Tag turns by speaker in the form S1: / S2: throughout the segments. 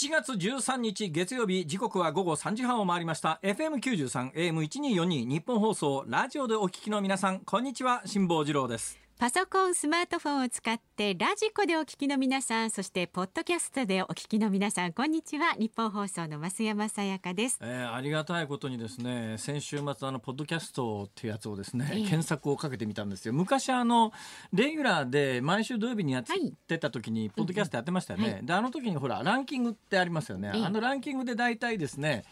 S1: 7月13日月曜日時刻は午後3時半を回りました。FM93 AM1242 日本放送ラジオでお聞きの皆さんこんにちは。辛坊治郎です。
S2: パソコンスマートフォンを使ってラジコでお聞きの皆さんそしてポッドキャストでお聞きの皆さんこんにちは。日本放送の増山さやかです、
S1: えー、ありがたいことにですね先週末あのポッドキャストっていうやつをですね、
S2: ええ。
S1: 検索をかけてみたんですよ。昔あのレギュラーで毎週土曜日にやってた時にポッドキャストやってましたよね、
S2: うんうん
S1: であの時にほらランキングってありますよね、
S2: ええ。
S1: あのランキングで大体ですね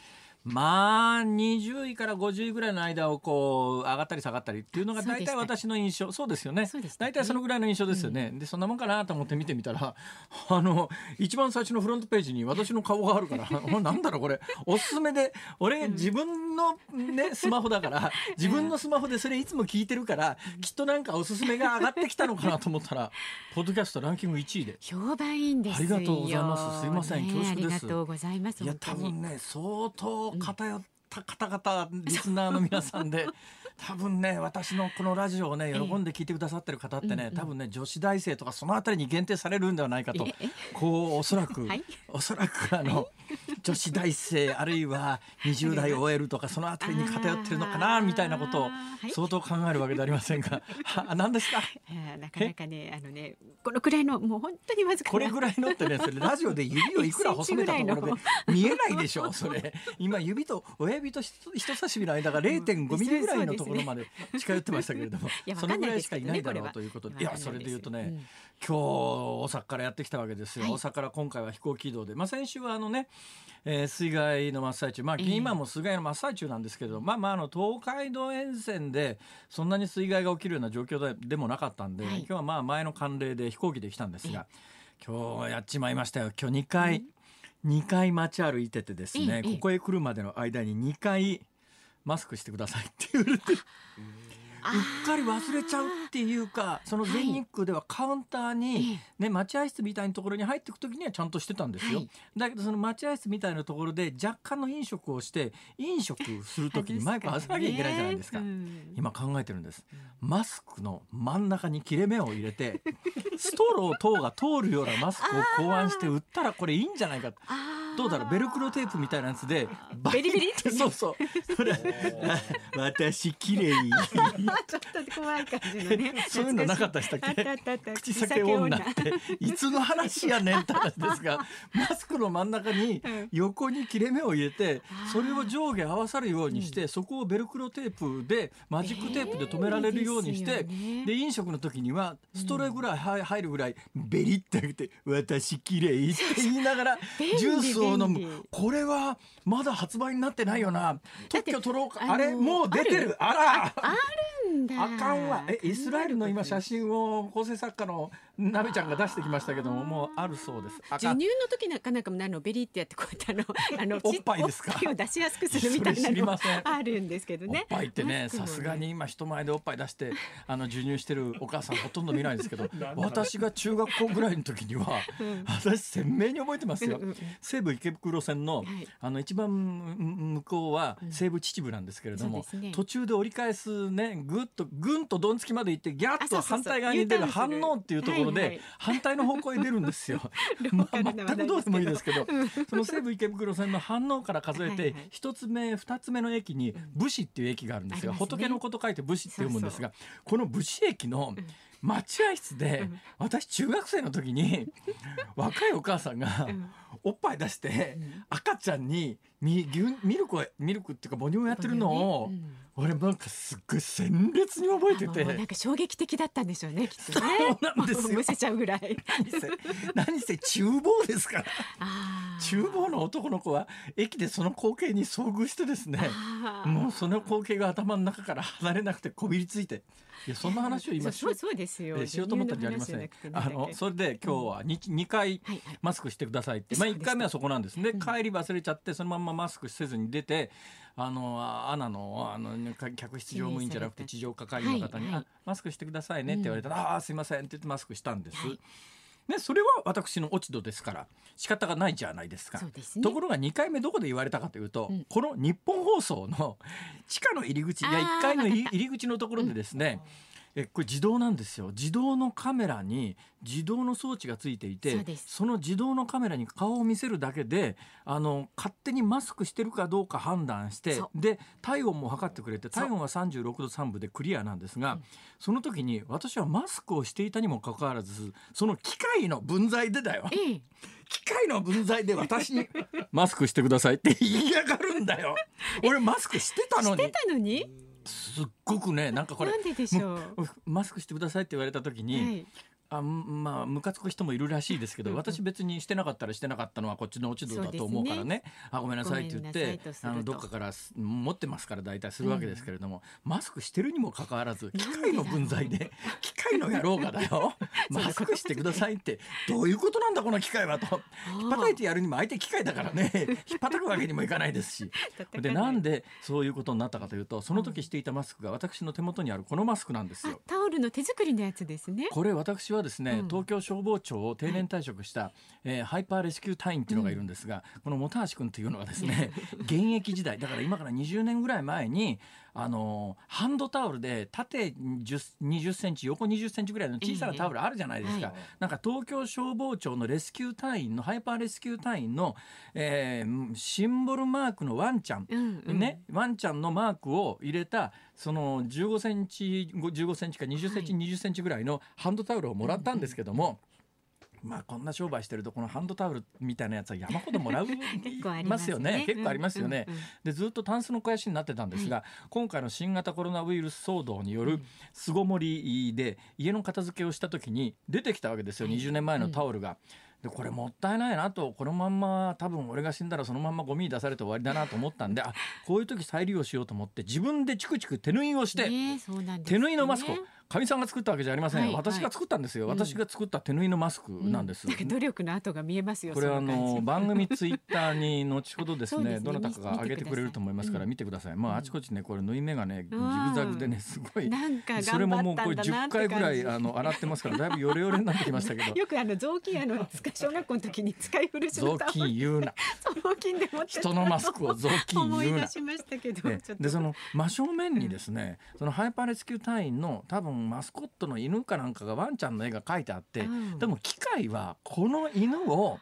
S1: まあ20位から50位ぐらいの間をこう上がったり下がったりっていうのが大体私の印象。そうですよね。大体そのぐらいの印象ですよね、でそんなもんかなと思って見てみたら あの一番最初のフロントページに私の顔があるから おなんだろうこれ。おすすめで俺自分のね スマホだから自分のスマホでそれいつも聞いてるからきっとなんかおすすめが上がってきたのかなと思ったらポッドキャストランキング1位で。
S2: 評判いいんですよ。
S1: ありがとうございます。すいません。
S2: ね
S1: 恐縮です。
S2: ありがとうございます
S1: いや多分ね相当偏った方々リスナーの皆さんで多分ね 私のこのラジオをね
S2: ええ。
S1: 喜んで聞いてくださってる方ってね、多分ね女子大生とかそのあたりに限定されるんではないかとこうおそらく、
S2: はい。
S1: おそらくあの女子大生あるいは20代 OL とかそのあたりに偏ってるのかなみたいなことを
S2: はい。
S1: 相当考えるわけではありませんが、は何ですか？
S2: えーなかなかねあのねこのくらいのもう本当にわずかな。
S1: これぐらいのってねそれラジオで指を いくら細めたところで見えないでしょそれ。今指と親指と人人差し指の間が0.5ミリぐらいのところまで近寄ってましたけれども そのぐらいしかいないだろうということで。いやそれで言うとね、
S2: うん。
S1: 今日大阪からやってきたわけですよ、
S2: はい。
S1: 大阪から今回は飛行機移動で、まあ、先週はあのね、えー水害の真っ最中、まあ、
S2: ええ。
S1: 今も水害の真っ最中なんですけど、まあまああの東海道沿線でそんなに水害が起きるような状況ででもなかったんで、
S2: はい。
S1: 今日はまあ前の慣例で飛行機で来たんですが、今日やっちまいましたよ。今日2回、二回街歩いててですね、
S2: ええ
S1: ここへ来るまでの間に2回マスクしてくださいって言われて。うっかり忘れちゃうっていうかその全日空ではカウンターに、ね、待合室みたいなところに入っていく時にはちゃんとしてたんですよ、
S2: はい。
S1: だけどその待合室みたいなところで若干の飲食をして飲食する時にマイク外さなきゃいけないじゃないですか。
S2: うん。
S1: 今考えてるんです。マスクの真ん中に切れ目を入れて ストロー等が通るようなマスクを考案して売ったらこれいいんじゃないかとどうだろうベルクロテープみたいなやつで
S2: ベリベリ？
S1: ってそう。そう 私綺麗
S2: ちょっと怖い感じのね。
S1: そういうのなかったでしたっけ？
S2: あったあったあった
S1: 口裂け女。っていつの話やねんって話ですがマスクの真ん中に
S2: うん。
S1: 横に切れ目を入れてそれを上下合わさるようにしてそこをベルクロテープでマジックテープで留められるようにして
S2: で
S1: 飲食の時にはストレーぐらい入入るぐらいベリってあげて「私綺麗って言いながらジュースを飲
S2: 便利。
S1: むこれはまだ発売になってないよな。特許取ろうか。
S2: あ
S1: れもう出てる。あら
S2: んだ
S1: あかんわ。えイスラエルの今写真を構成作家のなべちゃんが出してきましたけどももうあるそうです。
S2: 授乳の時なんかなんかのベリーってやってこうやってあのあの
S1: おっぱいですか？
S2: を出しやすくするみたいなのあるんですけど
S1: おっ
S2: ね。
S1: ぱいってねさすがに今人前でおっぱい出してあの授乳してるお母さんほとんど見ないですけど 私が中学校ぐらいの時には
S2: うん。
S1: 私鮮明に覚えてますよ。
S2: うんうんうん。
S1: 西武池袋線の
S2: はい。
S1: あの一番向こうは西武秩父なんですけれども、途中で折り返すねぐっとぐんとどんつきまで行ってギャッと反対側に出る反応っていうところで、反対の方向へ出るんですよ。
S2: ロ
S1: まあ、全くどうでもいいですけど。その西武池袋線の反応から数えて
S2: はいはい。
S1: 一つ目二つ目の駅に武士っていう駅があるんですよ、
S2: ありますね。
S1: 仏のこと書いて武士って読むんですがこの武士駅の待合室で私中学生の時に 若いお母さんが
S2: うん。
S1: おっぱい出して
S2: うん。
S1: 赤ちゃんにミルクをミルクっていうか母乳をやってるのを
S2: うん
S1: 俺なんかすっごい鮮烈に覚えて
S2: もうなん
S1: て
S2: か衝撃的だったんでしょうねきっとね。
S1: そうなんですよ。
S2: むせちゃうぐらい。
S1: 何せ厨房ですから。厨房の男の子は駅でその光景に遭遇してですね。もうその光景が頭の中から離れなくてこびりついていやそんな話を今し
S2: そうそうそうですよ。
S1: えーしようと思ったんじゃありません、あのそれで今日は 2, 二回
S2: はいはい。
S1: マスクしてくださいって、まあ、
S2: そうです。
S1: 1回目はそこなんですね、
S2: うん。
S1: 帰り忘れちゃってそのまんまマスクせずに出てあのあアナのあのか客室乗務員じゃなくて地上係の方に、
S2: はいはい。
S1: あマスクしてくださいねって言われたら、ああすいませんって言ってマスクしたんです、
S2: はい
S1: ね、それは私の落ち度ですから仕方がないじゃないですか。
S2: ね。
S1: ところが2回目どこで言われたかというと、
S2: うん。
S1: この日本放送の地下の入り口いや
S2: あー。
S1: 1階の入り口のところでですね、えこれ自動なんですよ。自動のカメラに自動の装置がついていて
S2: そ
S1: の自動のカメラに顔を見せるだけであの勝手にマスクしてるかどうか判断して
S2: そ
S1: で体温も測ってくれて体温は36度3分でクリアなんですが、
S2: うん。
S1: その時に私はマスクをしていたにもかかわらずその機械の分際でだよ。
S2: ええ。
S1: 機械の分際で私に マスクしてくださいって言いやがるんだよ。俺マスクしてたのに。
S2: してたのに？
S1: すっごくねなんかこれ
S2: なんででしょう？
S1: もマスクしてくださいって言われた時に、
S2: はい
S1: あんまあムカつく人もいるらしいですけど、
S2: うんうん。
S1: 私別にしてなかったらしてなかったのはこっちの落ち度だと思うからね。あごめんなさいって言ってあのどっかからす持ってますから大体するわけですけれども、マスクしてるにもかかわらず機械の分際で 機械の野郎がだよ。マスクしてくださいってどういうことなんだこの機械はと。引っ叩いてやるにも相手機械だからね。引っ叩くわけにもいかないですし。でなんでそういうことになったかというとその時していたマスクが私の手元にあるこのマスクなんです
S2: あ
S1: よ。
S2: タオルの手作りのやつですね。
S1: これ私はですね、
S2: うん。
S1: 東京消防庁を定年退職した、えーハイパーレスキュー隊員っていうのがいるんですが、この本橋君というのがですね 現役時代だから今から20年ぐらい前にあのーハンドタオルで縦10 20センチ横20センチぐらいの小さなタオルあるじゃないですか、なんか東京消防庁のレスキュー隊員のハイパーレスキュー隊員の、えーシンボルマークのワンちゃん
S2: うんうん。
S1: ね、ワンちゃんのマークを入れたその15センチ15センチか20センチ、
S2: はい。
S1: 20センチぐらいのハンドタオルをもらったんですけども、まあこんな商売してるとこのハンドタオルみたいなやつは山ほどもらう ま
S2: ますすよね。
S1: 結構ありますよね。でずっとタンスの肥やしになってたんですが、今回の新型コロナウイルス騒動による巣ごもりで家の片付けをした時に出てきたわけですよ、
S2: はい。
S1: 20年前のタオルが。でこれもったいないなと。このまんま多分俺が死んだらそのまんまゴミに出されて終わりだなと思ったんであこういう時再利用しようと思って自分でチクチク手縫いをして、手縫いのマスクをかみさんが作ったわけじゃありませんよ、
S2: はい
S1: 私が作ったんですよ、
S2: はい
S1: 私が作った手縫いのマスクなんです。
S2: うなんか努力の跡が見えますよ
S1: これあ
S2: その
S1: 番組ツイッターに後ほどです
S2: ね
S1: ね。どなたかが上げてくれると思いますから
S2: 見
S1: 見てください。まああちこちねこれ縫い目がねジ
S2: うん。
S1: グザグでねすごいそれももうこれ10
S2: 頑張ったんだなって
S1: 回ぐらいあの洗ってますからだいぶヨレヨレになってきましたけど。
S2: よくあの雑巾あの小学校の時に使い古しの
S1: 雑巾言うな
S2: 雑巾で持ってた
S1: 人のマスクを雑巾
S2: 思い
S1: 言うな。
S2: 出しましたけど、
S1: でその真正面にですね、そのハイパーレスキュー隊員の多分マスコットの犬かなんかがワンちゃんの絵が描いてあって、
S2: うん。
S1: でも機械はこの犬を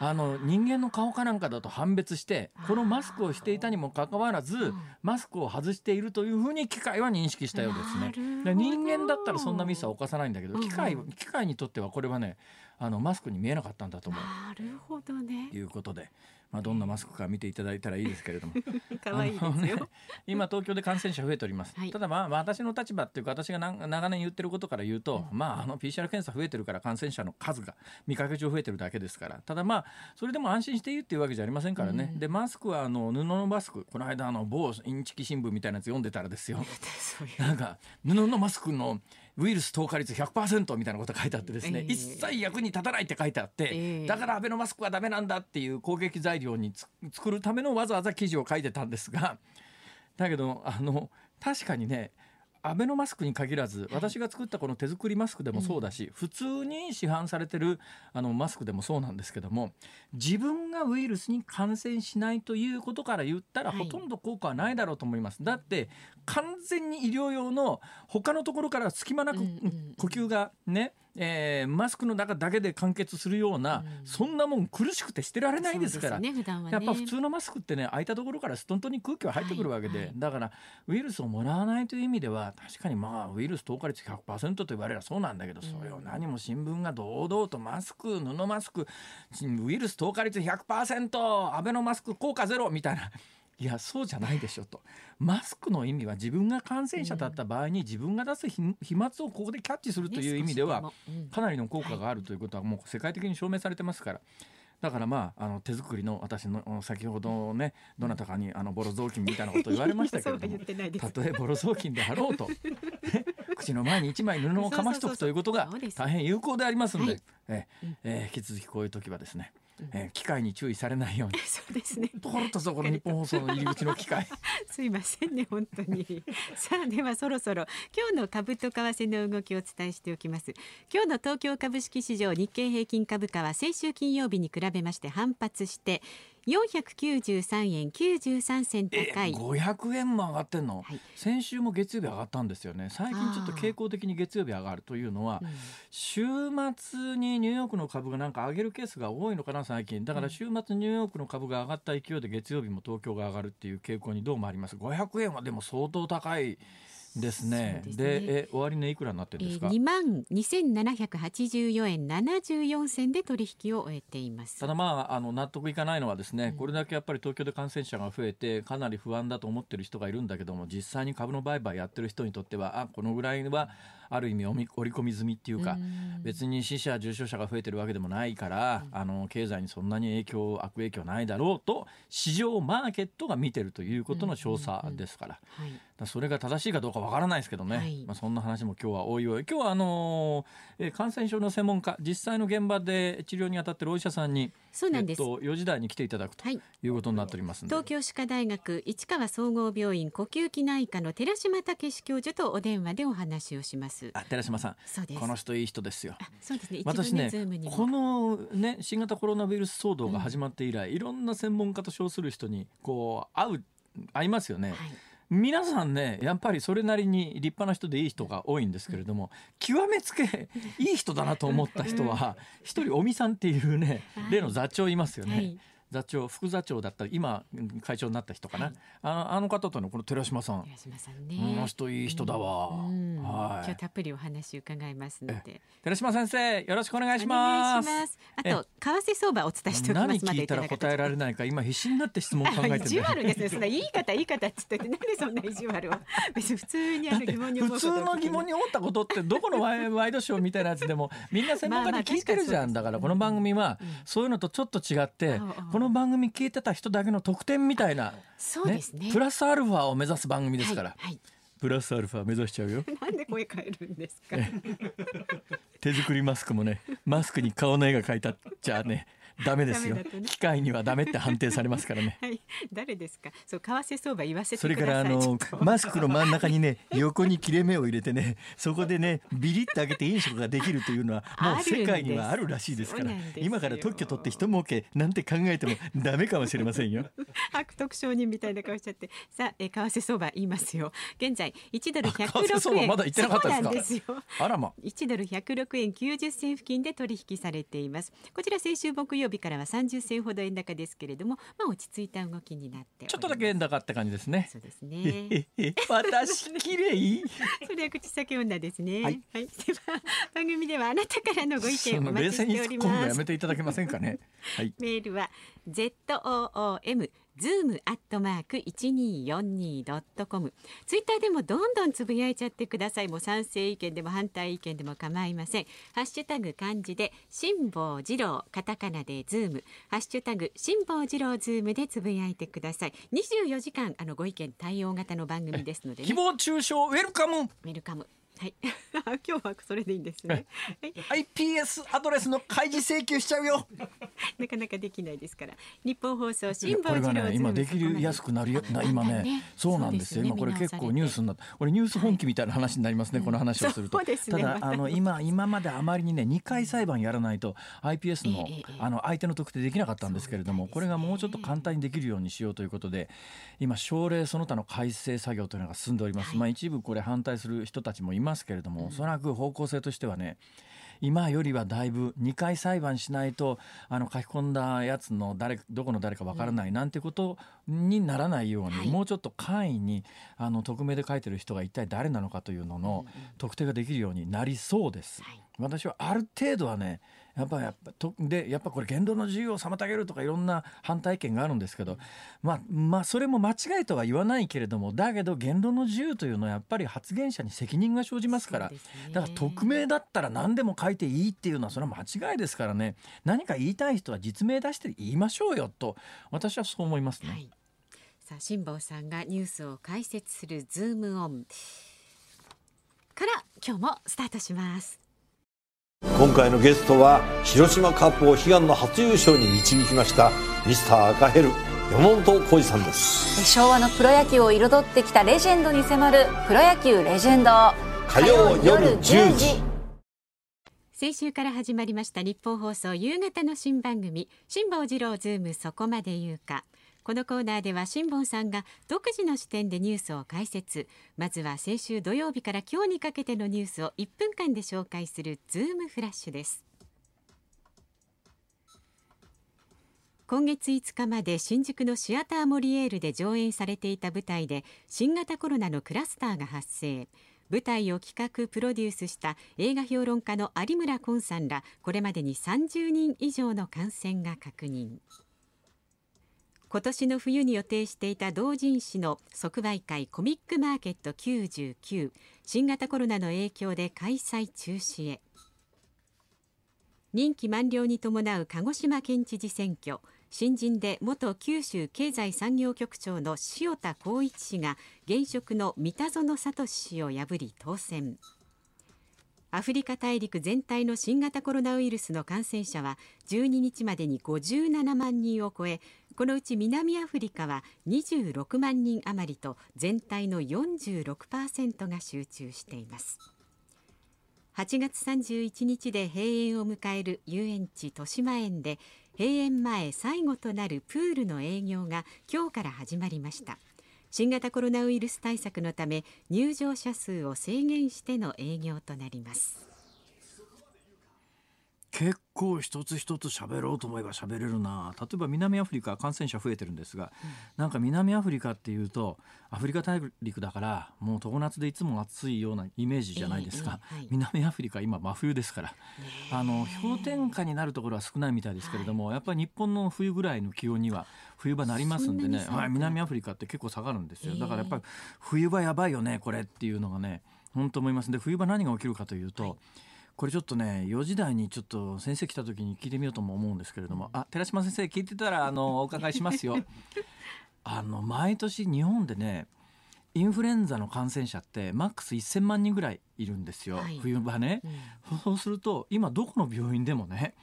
S1: あの人間の顔かなんかだと判別してこのマスクをしていたにもかかわらず
S2: ん。
S1: マスクを外しているというふうに機械は認識したようですね。人間だったらそんなミスは犯さないんだけど機械機械にとってはこれはねあのマスクに見えなかったんだと思う。
S2: なるほどね。
S1: ということで、まあ、どんなマスクか見ていただいたらいいですけれども。
S2: 可愛いです
S1: あのね
S2: よ、
S1: 今東京で感染者増えております、
S2: はい。
S1: ただまあ私の立場っていうか私が長長年言ってることから言うと、まああの PCR 検査増えてるから感染者の数が見かけ上増えてるだけですから。ただまあそれでも安心していいっていうわけじゃありませんからね、
S2: うん。
S1: でマスクはあの布のマスクこの間あの某インチキ新聞みたいなやつ読んでたらですよ。なんか布のマスクのウイルス透過率100%みたいなこと書いてあってですね、
S2: ええ。
S1: 一切役に立たないって書いてあって、
S2: ええ。
S1: だからアベノマスクはダメなんだっていう攻撃材料につ作るためのわざわざ記事を書いてたんですがだけどあの確かにねアベノマスクに限らず私が作ったこの手作りマスクでもそうだし、普通に市販されてるあのマスクでもそうなんですけども自分がウイルスに感染しないということから言ったら、
S2: はい。
S1: ほとんど効果はないだろうと思います。だって完全に医療用の他のところから隙間なく呼吸がねえーマスクの中だけで完結するような、そんなもん苦しくてしてられないですから。
S2: ねね
S1: やっぱ普通のマスクってね開いたところからストントンに空気は入ってくるわけで、
S2: はいはい
S1: だからウイルスをもらわないという意味では確かにまあウイルス透過率100%と言われればそうなんだけど、それを何も新聞が堂々とマスク布マスクウイルス透過率100%アベノマスク効果ゼロみたいな。いやそうじゃないでしょと。マスクの意味は自分が感染者だった場合に自分が出す飛飛沫をここでキャッチするという意味ではかなりの効果があるということはもう世界的に証明されてますから。だからまああの手作りの私の先ほどねどなたかにあのボロ雑巾みたいなことを言われましたけれども たとえボロ雑巾であろうと、ね口の前に一枚布をかましておくということが大変有効でありますので、
S2: はい。
S1: ええー引き続きこういう時はですね、えー機械に注意されないように。
S2: そうですね。
S1: ところとそころ日本放送の入り口の機械。
S2: すいませんね本当に。さあではそろそろ今日の株と為替の動きをお伝えしておきます。今日の東京株式市場日経平均株価は先週金曜日に比べまして反発して493円93銭
S1: え
S2: 高い。
S1: 500円も上がってんの、
S2: はい。
S1: 先週も月曜日上がったんですよね。最近ちょっと傾向的に月曜日上がるというのは、
S2: うん。
S1: 週末にニューヨークの株がなんか上げるケースが多いのかな最近。だから週末ニューヨークの株が上がった勢いで月曜日も東京が上がるっていう傾向にどうもあります。500円はでも相当高いですね。
S2: ですね。
S1: でえ終値いくらになってるんですか、
S2: 2万2784円74銭で取引を終えています。
S1: ただまああの納得いかないのはですね、これだけやっぱり東京で感染者が増えてかなり不安だと思ってる人がいるんだけども実際に株の売買やってる人にとってはあこのぐらいはある意味おみ織り込み済みっていうか別に死者重症者が増えてるわけでもないから、あの経済にそんなに影響悪影響ないだろうと市場マーケットが見てるということの証左ですから。それが正しいかどうかわからないですけどね、
S2: はい。
S1: まあ、そんな話も今日はおいおい今日はあのーえー感染症の専門家実際の現場で治療に当たってるお医者さんに
S2: そうなんです。
S1: えっと、4時台に来ていただくと
S2: はい。
S1: いうことになっておりますんで、
S2: 東京歯科大学市川総合病院呼吸器内科の寺島武史教授とお電話でお話をします
S1: あ寺島さん。
S2: そうです。
S1: この人いい人ですよ。
S2: あそうですね。
S1: 私ねこのね新型コロナウイルス騒動が始まって以来、いろんな専門家と称する人にこう会う会いますよね、
S2: はい。
S1: 皆さんねやっぱりそれなりに立派な人でいい人が多いんですけれども極めつけいい人だなと思った人は一人尾身さんっていうね
S2: はい。
S1: 例の座長いますよね。
S2: はい
S1: 座長副座長だった今うん会長になった人かな、
S2: はい。
S1: あのあの方とのこの寺島さん、
S2: 寺島さん
S1: こ
S2: ね。
S1: の人いい人だわ、
S2: うん。
S1: はい。
S2: 今日たっぷりお話伺いますので。
S1: 寺島先生よろしくお願いし
S2: お願
S1: ます
S2: いします。あと為替相場お伝えしておきま
S1: 何
S2: すまで
S1: 聞いたら答えられないか今必死になって質問考えて
S2: 意地
S1: る
S2: 悪ですね。そんな言い方言い方って言ってなんでそんな意地悪は。別に普通にあの疑問に思う
S1: 普通の疑問に思ったことってどこのワイ ワイドショーみたいなやつでもみんな専門家に聞いてるじゃん。だからこの番組はそういうのとちょっと違って
S2: ああ
S1: この番組聞いてた人だけの特典みたいな、
S2: そうですね。
S1: プラスアルファを目指す番組ですから、
S2: はい。
S1: プラスアルファ目指しちゃうよ
S2: はい、なんで声変えるんですか。
S1: 手作りマスクもねマスクに顔の絵が描いたっちゃねダメですよ
S2: ね
S1: 機械にはダメって判定されますからね
S2: はい。誰ですか？そう為替相場言わせて
S1: それ
S2: ください。
S1: からあのマスクの真ん中にね横に切れ目を入れてねそこでねビリッと開けて飲食ができるというのは もう世界にはあるらしいですから今から特許取って人儲けなんて考えてもダメかもしれませんよ。
S2: 悪徳商人みたいな顔しちゃって。さあ、え為替相場言いますよ。現在一ドル百
S1: 為替相
S2: 六円。
S1: 場まだ言ってなかったですか？あらま
S2: 1ドル106円90銭付近で取引されていますこちら先週木曜日からは30銭ほど円高ですけれどもまあ落ち着いた動きになって
S1: ちょっとだけ円高って感じですね。
S2: そうですね。
S1: 私綺麗。
S2: それは口先女ですね。
S1: はい、
S2: では番組ではあなたからのご意見
S1: そ
S2: お待ちしております。
S1: 突っ込むのやめていただけませんかね。はい。
S2: メールは z o o m zoom アットマーク一二四二ドットコム。ツイッターでもどんどんつぶやいちゃってください。もう賛成意見でも反対意見でも構いません。ハッシュタグ漢字で辛坊治郎カタカナでズームハッシュタグ辛坊治郎ズームでつぶやいてください。二十四時間あのご意見対応型の番組ですので、ね、
S1: 誹謗中傷ウェルカム
S2: ウェルカム。はい。今日はそれでいいんですね。はい。
S1: iPS アドレスの開示請求しちゃうよ。
S2: なかなかできないですから。日本放送辛坊
S1: これが
S2: 治郎
S1: ね今できるやすくなるよな今ねそうなんですよ。今これ結構ニュースになってこれニュース本気みたいな話になりますねこの話をすると。
S2: ね。また
S1: だあの今今まであまりにね2回裁判やらないと iPS の
S2: ええええ。
S1: あの相手の特定できなかったんですけれどもこれがもうちょっと簡単にできるようにしようということで今省令その他の改正作業というのが進んでおります。まあ一部これ反対する人たちもいますけれどもおそらく方向性としてはね今よりはだいぶ2回裁判しないとあの書き込んだやつの誰どこの誰かわからないなんてことにならないように、
S2: はい。
S1: もうちょっと簡易にあの匿名で書いてる人が一体誰なのかというのの特定ができるようになりそうです。
S2: はい。
S1: 私はある程度はねやっぱやっぱとでやっぱこれ言論の自由を妨げるとかいろんな反対意見があるんですけど、まあまあそれも間違いとは言わないけれどもだけど言論の自由というのはやっぱり発言者に責任が生じますから
S2: ね
S1: だから匿名だったら何でも書いていいっていうのはそれは間違いですからね何か言いたい人は実名出して言いましょうよと私はそう思いますね。
S2: はい。さあ辛坊さんがニュースを解説するズームオンから今日もスタートします。
S3: 今回のゲストは広島カップを悲願の初優勝に導きましたミスター赤ヘル山本浩二さんです。
S4: 昭和のプロ野球を彩ってきたレジェンドに迫る「プロ野球レジェンド」
S3: 火曜夜10時。
S2: 先週から始まりましたニッポン放送夕方の新番組辛坊治郎ズームそこまで言うかこのコーナーでは辛坊さんが独自の視点でニュースを解説。まずは先週土曜日から今日にかけてのニュースを1分間で紹介するズームフラッシュです。今月5日まで新宿のシアターモリエールで上演されていた舞台で新型コロナのクラスターが発生。舞台を企画プロデュースした映画評論家の有村昆さんらこれまでに30人以上の感染が確認。今年の冬に予定していた同人誌の即売会コミックマーケット99新型コロナの影響で開催中止へ。任期満了に伴う鹿児島県知事選挙新人で元九州経済産業局長の塩田光一氏が現職の三田園聡氏を破り当選。アフリカ大陸全体の新型コロナウイルスの感染者は12日までに57万人を超えこのうち南アフリカは26万人余りと全体の46%が集中しています。8月31日で閉園を迎える遊園地豊島園で閉園前最後となるプールの営業が今日から始まりました。新型コロナウイルス対策のため入場者数を制限しての営業となります。
S1: 結構一つ一つ喋ろうと思えば喋れるな。例えば南アフリカ感染者増えてるんですが、なんか南アフリカっていうとアフリカ大陸だからもう常夏でいつも暑いようなイメージじゃないですか、
S2: ええええはい。
S1: 南アフリカ今真冬ですから、あの氷点下になるところは少ないみたいですけれども、やっぱり日本の冬ぐらいの気温には冬場なりますんでね。はい、南アフリカって結構下がるんですよ。
S2: ええ
S1: だからやっぱり冬場やばいよねこれっていうのがね本当思います。で冬場何が起きるかというと、これちょっとね4時台にちょっと先生来た時に聞いてみようとも思うんですけれども、あ寺島先生聞いてたらあのお伺いしますよ。あの毎年日本でねインフルエンザの感染者ってマックス1000万人ぐらいいるんですよ、
S2: はい。
S1: 冬場ね、
S2: うん。
S1: そうすると今どこの病院でもね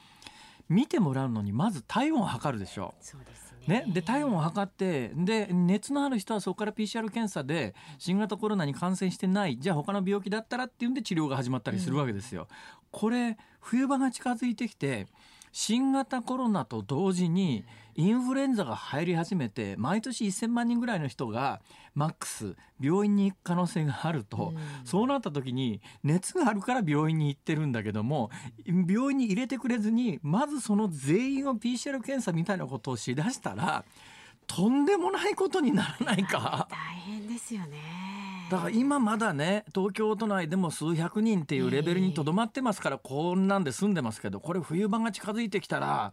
S1: 見てもらうのにまず体温を測るでしょ。
S2: そうですね、
S1: で体温を測ってで熱のある人はそこから PCR 検査で新型コロナに感染してないじゃあ他の病気だったらっていうんで治療が始まったりするわけですよ。これ冬場が近づいてきて新型コロナと同時にインフルエンザが入り始めて毎年1000万人ぐらいの人がマックス病院に行く可能性があると、そうなった時に熱があるから病院に行ってるんだけども病院に入れてくれずにまずその全員を PCR 検査みたいなことをしだしたらとんでもないことにならないか。
S2: 大変ですよね
S1: だから今まだね東京都内でも数百人っていうレベルにとどまってますからこんなんで済んでますけどこれ冬場が近づいてきたら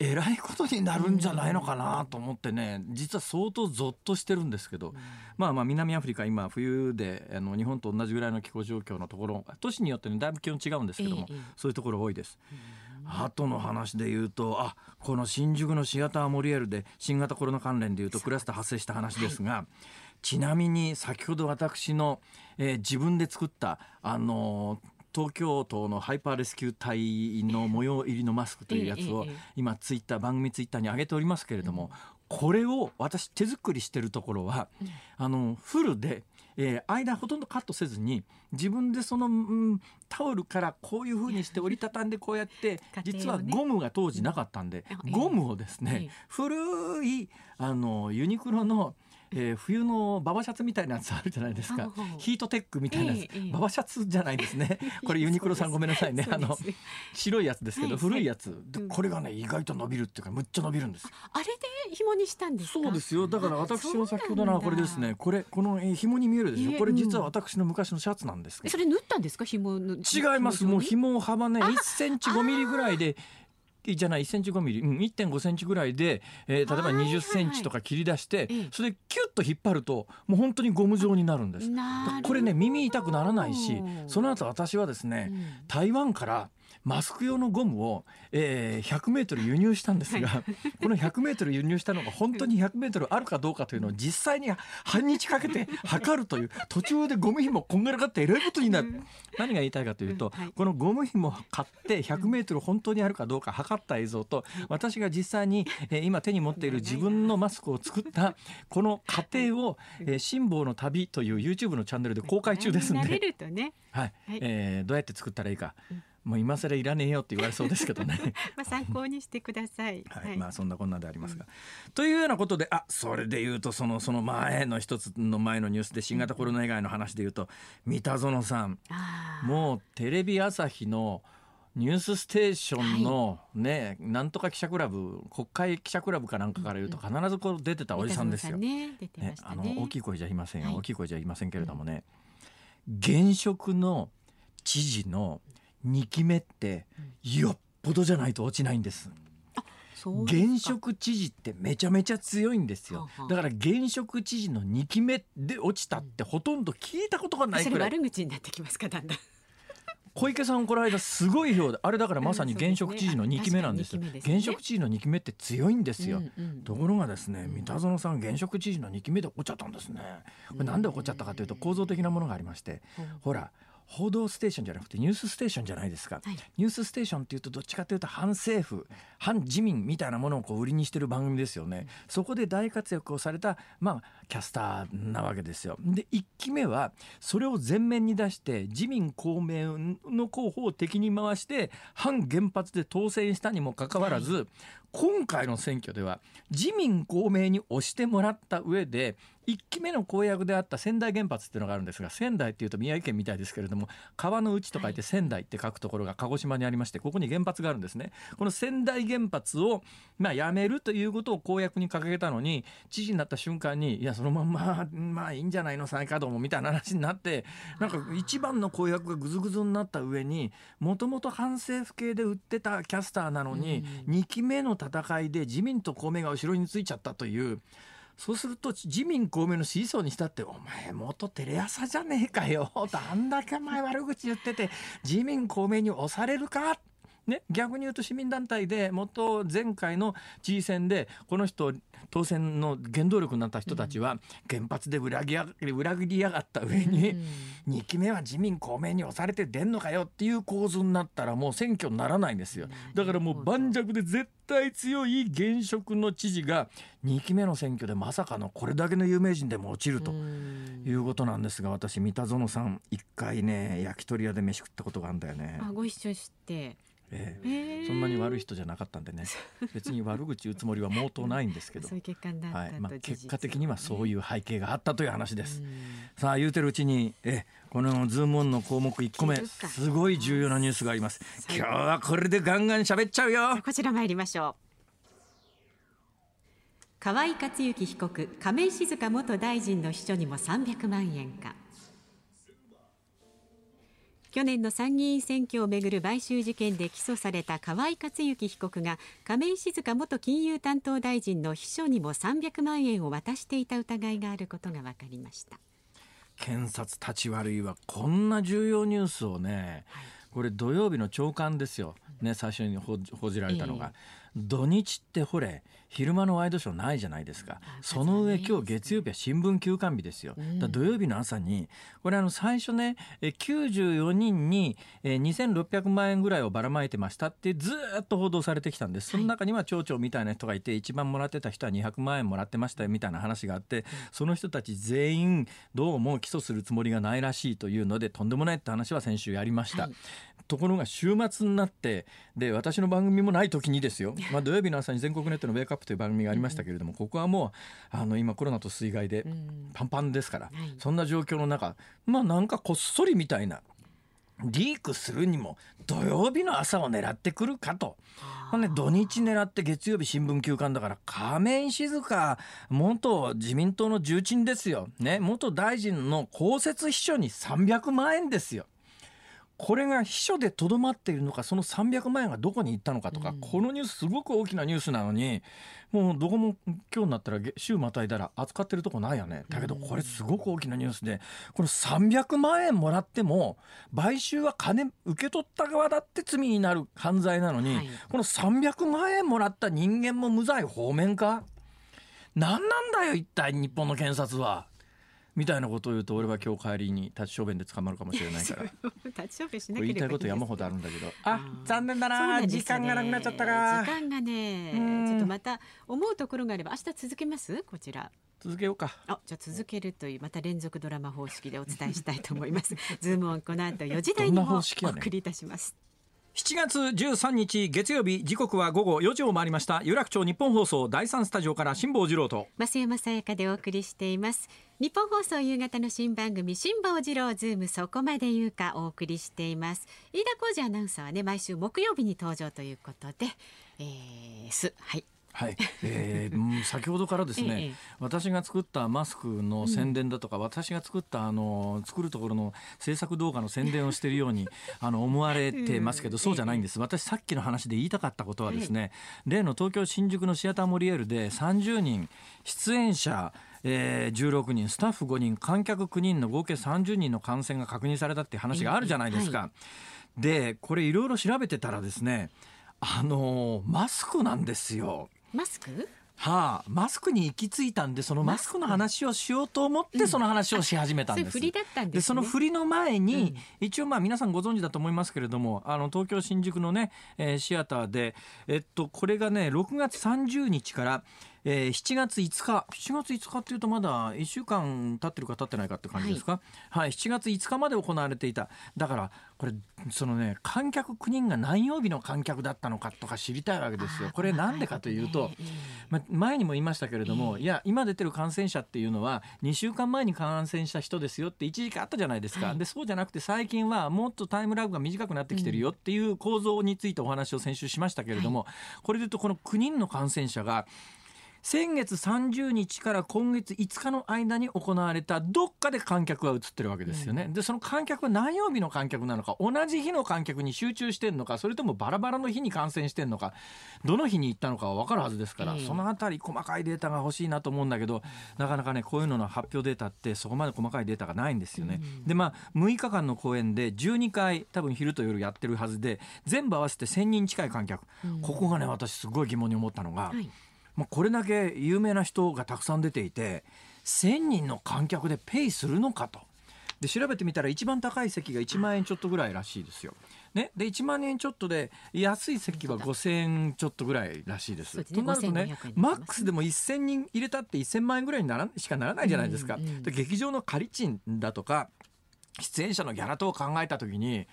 S1: えらいことになるんじゃないのかなと思ってね実は相当ゾッとしてるんですけど、まあまあ南アフリカ今冬であの日本と同じぐらいの気候状況のところ都市によってねだいぶ気温違うんですけども、そういうところ多いです。あとの話で言うとあこの新宿のシアターモリエールで新型コロナ関連で言うとクラスター発生した話ですが、ちなみに先ほど私の、えー自分で作ったあのー東京都のハイパーレスキュー隊の模様入りのマスクというやつを今ツイッター番組ツイッターに上げておりますけれども、これを私手作りしてるところは、あのフルで、えー間ほとんどカットせずに自分でその、うんタオルからこういうふうにして折りたたんでこうやって、
S2: 家
S1: 実はゴムが当時なかったんで、ゴムをです
S2: え
S1: ね
S2: え、
S1: 古いあのユニクロのえー冬のババシャツみたいなやつあるじゃないですか。ヒートテックみたいなやつ、ババシャツじゃないですね。これユニクロさんごめんなさいね。あの白いやつですけど、
S2: はい
S1: 古いやつ。これがね意外と伸びるっていうかむっちゃ伸びるんです
S2: あれで紐にしたんですか？
S1: そうですよ。だから私の先ほどのはこれですね。
S2: そ
S1: これこのえー紐に見えるでしょ？これ実は私の昔のシャツなんですけど。
S2: それ縫ったんですか？紐の
S1: 違います。もう紐幅ね1センチ5ミリぐらいでじゃない1センチ5ミリ、うん、1.5センチぐらいで、えー例えば
S2: はいはいはい。
S1: 20センチとか切り出して、
S2: ええ。
S1: それでキュッと引っ張るともう本当にゴム状になるんです。これね耳痛くならないしその後私はですね、
S2: うん。
S1: 台湾からマスク用のゴムを、えー、100メートル輸入したんですが、この100メートル輸入したのが本当に100メートルあるかどうかというのを実際に半日かけて測るという途中でゴム紐こんがらがってえらいことになる。何が言いたいかというと、
S2: うん。はい。
S1: このゴム紐を買って100メートル本当にあるかどうか測った映像と私が実際に、えー今手に持っている自分のマスクを作ったこの過程を「えー辛抱の旅」という YouTube のチャンネルで公開中ですん
S2: 慣れ
S1: で、
S2: るとね、
S1: はい。
S2: はい。
S1: えーどうやって作ったらいいか、もう今更いらねえよって言われそうですけどね。
S2: まあ参考にしてください。
S1: はい、まあそんなこんなでありますが。というようなことであそれで言うとそのその前の一つの前のニュースで新型コロナ以外の話で言うと三田園さんもうテレビ朝日のニュースステーションのね、なんとか記者クラブ国会記者クラブかなんかから言うと必ずこう出てたおじさんですよ。
S2: ね出てま
S1: ねあ。の大きい声じゃいませんよ、
S2: はい
S1: 大きい声じゃいませんけれどもね、現職の知事の2期目ってよっぽどじゃないと落ちないんです。現職知事ってめちゃめちゃ強いんですよ。だから現職知事の2期目で落ちたってほとんど聞いたことがないくらい。
S2: 悪口になってきますかだんだん。
S1: 小池さんこの間すごい票であれだからまさに現職知事の2期目なんです現職知事の2期目って強いんですよ、ところがですね三田園さん現職知事の2期目で起こっちゃったんですね。これなんで起こっちゃったかというと構造的なものがありまして。ほら報道ステーションじゃなくてニュースステーションじゃないですか、
S2: はい。
S1: ニュースステーションっていうとどっちかというと反政府反自民みたいなものをこう売りにしてる番組ですよね、そこで大活躍をされたまあキャスターなわけですよ。で1期目はそれを前面に出して自民公明の候補を敵に回して反原発で当選したにもかかわらず、今回の選挙では自民公明に押してもらった上で1期目の公約であった仙台原発っていうのがあるんですが仙台っていうと宮城県みたいですけれども川の内と書いて仙台って書くところが鹿児島にありましてここに原発があるんですね。この仙台原発をまあやめるということを公約に掲げたのに知事になった瞬間にいやそのまんままあいいんじゃないの再稼働もみたいな話になってなんか一番の公約がぐずぐずになった上にもともと反政府系で売ってたキャスターなのに2期目の戦いで自民と公明が後ろについちゃったという。そうすると自民公明の支持層にしたってお前元テレ朝じゃねえかよあんだけ前悪口言ってて自民公明に押されるかね、逆に言うと市民団体で元前回の知事選でこの人当選の原動力になった人たちは原発で裏切や裏切りやがった上に2期目は自民公明に押されて出んのかよっていう構図になったらもう選挙にならないんですよ。だからもう盤石で絶対強い現職の知事が2期目の選挙でまさかのこれだけの有名人でも落ちるということなんですが私三田園さん一回ね焼き鳥屋で飯食ったことがあるんだよね。
S2: あご一緒して。
S1: ええ。そんなに悪い人じゃなかったんでね。別に悪口言うつもりは毛頭ないんですけど。まあ、結果的にはそういう背景があったという話です。
S2: うん。
S1: さあ言うてるうちにえこのズームオンの項目1個目すごい重要なニュースがあります。今日はこれでガンガン喋っちゃうよ。
S2: こちら参りましょう。河井克行被告亀井静香元大臣の秘書にも300万円か去年の参議院選挙をめぐる買収事件で起訴された河井克行被告が亀井静香元金融担当大臣の秘書にも300万円を渡していた疑いがあることが分かりました。
S1: 検察立ち悪いはこんな重要ニュースをね、これ土曜日の朝刊ですよ、ね、最初に報じ報じられたのが、土日ってほれ昼間のワイドショーないじゃないですか。その上今日月曜日は新聞休刊日ですよ、土曜日の朝にこれあの最初ねえ94人にえー2600万円ぐらいをばらまいてましたってずーっと報道されてきたんです。その中には町長みたいな人がいて一番もらってた人は200万円もらってましたよみたいな話があってその人たち全員どうも起訴するつもりがないらしいというのでとんでもないって話は先週やりました。ところが週末になってで私の番組もない時にですよ、まあ、土曜日の朝に全国ネットのウェイクアップという番組がありましたけれども、ここはもうあの今コロナと水害でパンパンですから、
S2: はい
S1: そんな状況の中まあなんかこっそりみたいなリークするにも土曜日の朝を狙ってくるかと。ほんで土日狙って月曜日新聞休刊だから亀井静香元自民党の重鎮ですよ。ね、元大臣の公設秘書に300万円ですよ。これが秘書でとどまっているのかその300万円がどこに行ったのかとか、このニュースすごく大きなニュースなのにもうどこも今日になったらげ週またいだら扱ってるとこないよね。だけどこれすごく大きなニュースでこの300万円もらっても買収は金受け取った側だって罪になる犯罪なのに、
S2: はい。
S1: この300万円もらった人間も無罪放免か？何なんだよ一体日本の検察は。みたいなことを言うと俺は今日帰りに立ち小便で捕まるかもしれないから。
S2: 立ち処分し
S1: これ言い
S2: なければ
S1: たいこと山ほどあるんだけど。あ残念だ
S2: なね。
S1: 時間がなくなっちゃったか
S2: 時間がね
S1: うん。
S2: ちょっとまた思うところがあれば明日続けます？こちら。
S1: 続けようか。
S2: あじゃあ続けるというまた連続ドラマ方式でお伝えしたいと思います。ズームオンこの後4時台にもお送りいたします
S1: 7月13日月曜日時刻は午後4時を回りました。有楽町日本放送第三スタジオから辛坊治郎と。
S2: 増山さやかでお送りしています。日本放送夕方の新番組辛坊治郎ズームそこまで言うかお送りしています。飯田浩二アナウンサーはね毎週木曜日に登場ということで、えー、す。はい。
S1: はい、えーうん先ほどからですね、
S2: ええ
S1: 私が作ったマスクの宣伝だとか、私が作ったあの作るところの制作動画の宣伝をしているように あの思われてますけど、そうじゃないんです。私さっきの話で言いたかったことはですね、例の東京新宿のシアターモリエールで30人出演者えー、16人スタッフ5人観客9人の合計30人の感染が確認されたっていう話があるじゃないですか。でこれいろいろ調べてたらですねあのーマスクなんですよ。
S2: マスク？
S1: はあ、マスクに行き着いたんでそのマスクの話をしようと思ってその話をし始めたんです。
S2: 振りだったんですね。
S1: でその振りの前に、一応まあ皆さんご存知だと思いますけれどもあの東京新宿のね、えーシアターで、えっと、これがね6月30日から、えー7月5日。7月5日っていうとまだ1週間経ってるか経ってないかって感じですか、はい。7月5日まで行われていた。だからこれそのね観客9人が何曜日の観客だったのかとか知りたいわけですよ。これなんでかというと、まあ、前にも言いましたけれども、いや今出てる感染者っていうのは2週間前に感染した人ですよって一時期あったじゃないですか、でそうじゃなくて最近はもっとタイムラグが短くなってきてるよっていう構造についてお話を先週しましたけれども、これで言うとこの9人の感染者が先月30日から今月5日の間に行われたどっかで観客は映ってるわけですよね。でその観客は何曜日の観客なのか同じ日の観客に集中してんのかそれともバラバラの日に感染してんのかどの日に行ったのかは分かるはずですから、
S2: ええ
S1: そのあたり細かいデータが欲しいなと思うんだけどなかなかねこういうのの発表データってそこまで細かいデータがないんですよね。でまあ6日間の公演で12回多分昼と夜やってるはずで全部合わせて1000人近い観客、ここがね私すごい疑問に思ったのが。
S2: はい
S1: まあ、これだけ有名な人がたくさん出ていて1,000人の観客でペイするのかと。で調べてみたら一番高い席が1万円ちょっとぐらいらしいですよ。ね、で1万円ちょっとで安い席は5,000円ちょっとぐらいらしいです。
S2: ですね
S1: となるとね
S2: 5500円になりますね
S1: マックスでも1,000人入れたって1,000万円ぐらいにならしかならないじゃないですか。
S2: うんうん
S1: で劇場の仮賃だとか出演者のギャラ等を考えた時に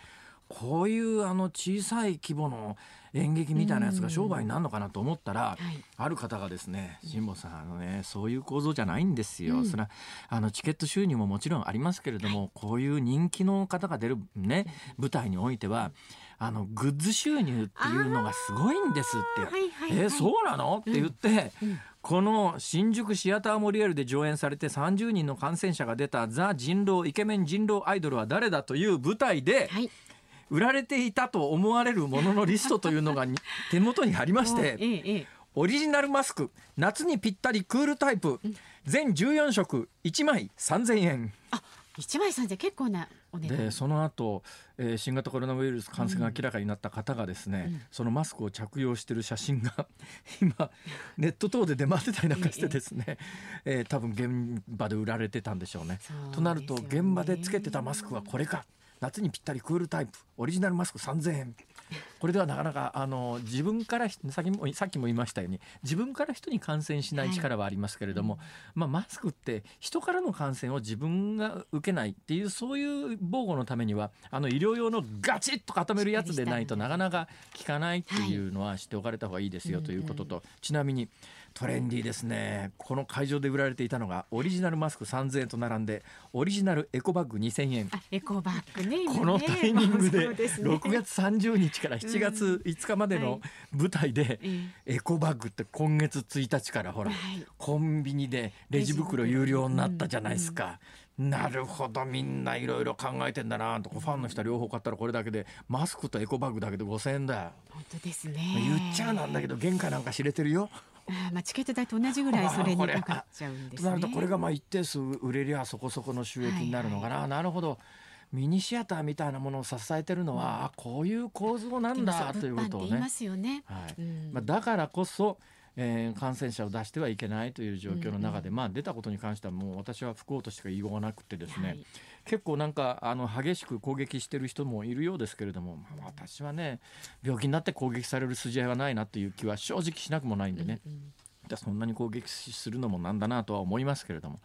S1: こういうあの小さい規模の演劇みたいなやつが商売になるのかなと思ったら、
S2: い。
S1: ある方がですね辛坊さんあのねそういう構造じゃないんですよ、それはあのチケット収入ももちろんありますけれども、こういう人気の方が出るね舞台においてはあのグッズ収入っていうのがすごいんですって。
S2: はいはいはい。
S1: えそうなの？って言って、この新宿シアターモリエールで上演されて30人の感染者が出た「ザ人狼イケメン人狼アイドルは誰だ?」という舞台で、
S2: はい
S1: 売られていたと思われるもののリストというのがに手元にありまして
S2: ええええ
S1: オリジナルマスク夏にぴったりクールタイプ全14色1枚3000円。
S2: あ一枚三千結構なお値段。
S1: でその後、えー新型コロナウイルス感染が明らかになった方がですね、そのマスクを着用している写真が 今ネット等で出回ってたりなんかしてですね、えー多分現場で売られてたんでしょうね。
S2: そう
S1: となると現場でつけてたマスクはこれか夏にぴったりクールタイプ。オリジナルマスク3000円。これではなかなかあの自分からさっきもさっきも言いましたように自分から人に感染しない力はありますけれども、まあ、マスクって人からの感染を自分が受けないっていうそういう防護のためにはあの医療用のガチッと固めるやつでないとなかなか効かないっていうのは知っておかれた方がいいですよということと、ちなみにトレンディーですね。この会場で売られていたのがオリジナルマスク3000円と並んでオリジナルエコバッグ2000円
S2: あエコバッグね
S1: このタイミングで
S2: そうすね。
S1: 6月30日から7月5日までの舞台でエコバッグって今月1日からほら
S2: はい。
S1: コンビニでレジ袋有料になったじゃないですか。なるほどみんないろいろ考えてんだなと。ファンの人は両方買ったらこれだけでマスクとエコバッグだけで5,000円だよ。
S2: 本当ですね。
S1: 言っちゃなんだけど原価なんか知れてるよ。
S2: まあチケット代と同じぐらい それにかかっちゃうんですね。
S1: となるとこれがまあ一定数売れりゃそこそこの収益になるのかな、なるほど。ミニシアターみたいなものを支えてるのは、あこういう構造なんだということをね。
S2: ま、すよね。
S1: はい。
S2: うん。
S1: まあ、だからこそ、えー感染者を出してはいけないという状況の中で、まあ、出たことに関してはもう私は不幸としか言いようがなくてですね、
S2: はい
S1: 結構なんかあの激しく攻撃してる人もいるようですけれども、まあ私はね病気になって攻撃される筋合いはないなという気は正直しなくもないんでね、だそんなに攻撃するのもなんだなとは思いますけれども。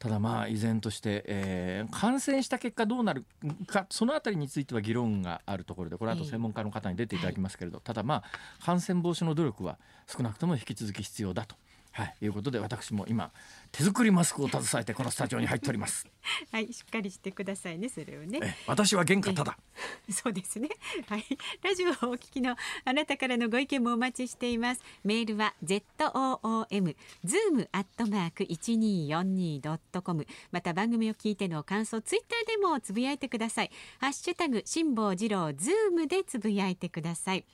S1: ただまあ依然として、えー感染した結果どうなるかそのあたりについては議論があるところでこれはあと専門家の方に出ていただきますけれど、ただまあ感染防止の努力は少なくとも引き続き必要だと、はい、いうことで私も今手作りマスクを携えてこのスタジオに入っております。
S2: はいしっかりしてくださいねそれをね
S1: え私は原価ただ
S2: そうですね。はい。ラジオをお聞きのあなたからのご意見もお待ちしています。メールは z o o m zoom アットマーク一二四二ドットコム。また番組を聞いての感想、ツイッターでもつぶやいてください。ハッシュタグ辛坊治郎ズームでつぶやいてください。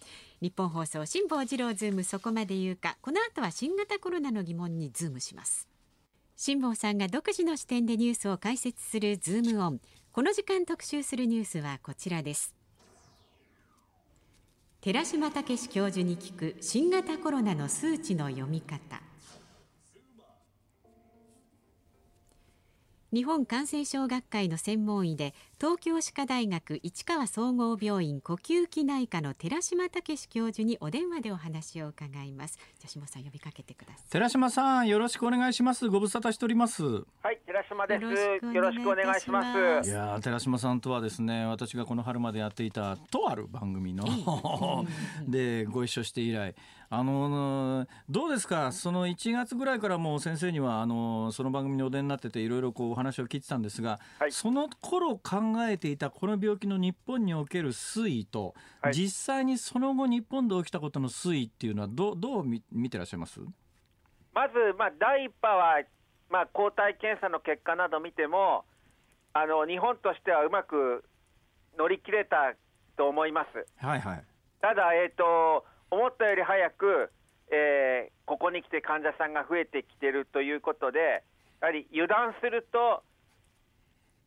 S2: ニッポン放送辛坊治郎ズームそこまで言うか。この後は新型コロナの疑問にズームします。辛坊さんが独自の視点でニュースを解説するズームオン。この時間特集するニュースはこちらです。寺島武史教授に聞く新型コロナの数値の読み方。日本感染症学会の専門医で東京歯科大学市川総合病院呼吸器内科の寺島武史教授にお電話でお話を伺います。じゃあ下さん呼びかけてください。
S1: 寺島さんよろしくお願いしますご無沙汰しております
S5: はい、寺島です。
S2: よ
S5: よろしくお
S2: 願い
S5: しま。
S2: しますす
S1: いやー寺島さんとはですね私がこの春までやっていたとある番組の でご一緒して以来あのどうですか？その1月ぐらいからもう先生にはあのその番組にお出になってていろいろこうお話を聞いてたんですが、
S5: はい
S1: その頃考えていたこの病気の日本における推移と、
S5: はい。
S1: 実際にその後日本で起きたことの推移っていうのはどうどう見見てらっしゃいます？
S5: まず、まあ、第一波は、まあ、抗体検査の結果など見ても、あの日本としてはうまく乗り切れたと思います。
S1: はいはい。
S5: ただ、えー、と思ったより早く、えーここに来て患者さんが増えてきてるということで、やはり油断すると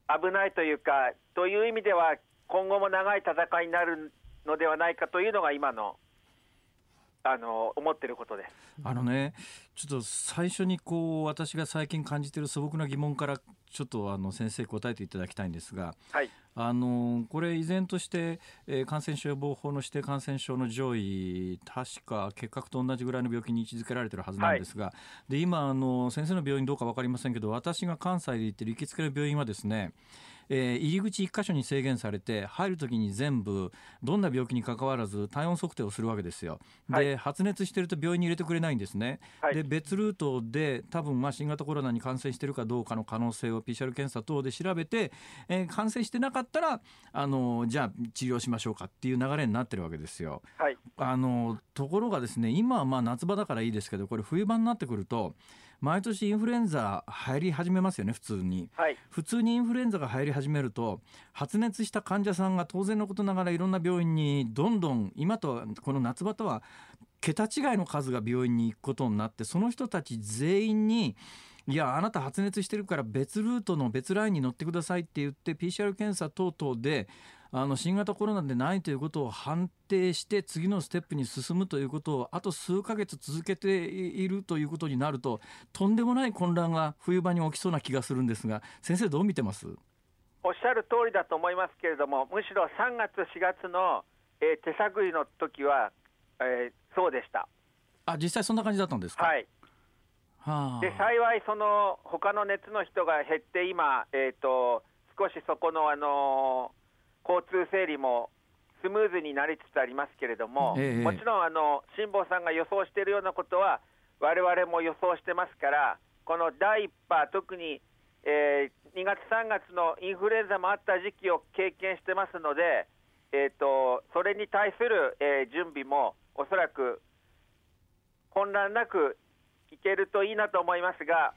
S5: 危ないというか、という意味では、今後も長い戦いになるのではないかというのが今のあの思ってることです。
S1: あのね、ちょっと最初にこう私が最近感じている素朴な疑問からちょっとあの先生答えていただきたいんですが、
S5: はい
S1: あのこれ依然として、えー感染症予防法の指定感染症の上位確か結核と同じぐらいの病気に位置づけられてるはずなんですが、で今あの先生の病院どうか分かりませんけど私が関西で行ってる行きつけの病院はですねえー入り口1箇所に制限されて入るときに全部どんな病気にかかわらず体温測定をするわけですよ。で、
S5: はい
S1: 発熱してると病院に入れてくれないんですね。
S5: はい
S1: で別ルートで多分まあ新型コロナに感染してるかどうかの可能性を PCR 検査等で調べて、えー感染してなかったらあのじゃあ治療しましょうかっていう流れになってるわけですよ。
S5: はい
S1: あのところがですね今はまあ夏場だからいいですけどこれ冬場になってくると毎年インフルエンザ入り始めますよね普通に。
S5: はい
S1: 普通にインフルエンザが入り始めると発熱した患者さんが当然のことながらいろんな病院にどんどん今とはこの夏場とは桁違いの数が病院に行くことになってその人たち全員にいやあなた発熱してるから別ルートの別ラインに乗ってくださいって言って PCR 検査等々であの新型コロナでないということを判定して次のステップに進むということをあと数ヶ月続けているということになるととんでもない混乱が冬場に起きそうな気がするんですが先生どう見てます？
S5: おっしゃる通りだと思いますけれども、むしろ3月、4月の、えー手探りの時は、えーそうでした。
S1: あ実際そんな感じだったんですか？
S5: はい。
S1: はあ
S5: で幸いその他の熱の人が減って今、えー、と少しそこの、あの交通整理もスムーズになりつつありますけれども、
S1: ええ
S5: もちろんあの辛坊さんが予想しているようなことは我々も予想してますからこの第1波特に、え2月3月のインフルエンザもあった時期を経験してますので、えー、とそれに対する、えー準備もおそらく混乱なくいけるといいなと思いますが、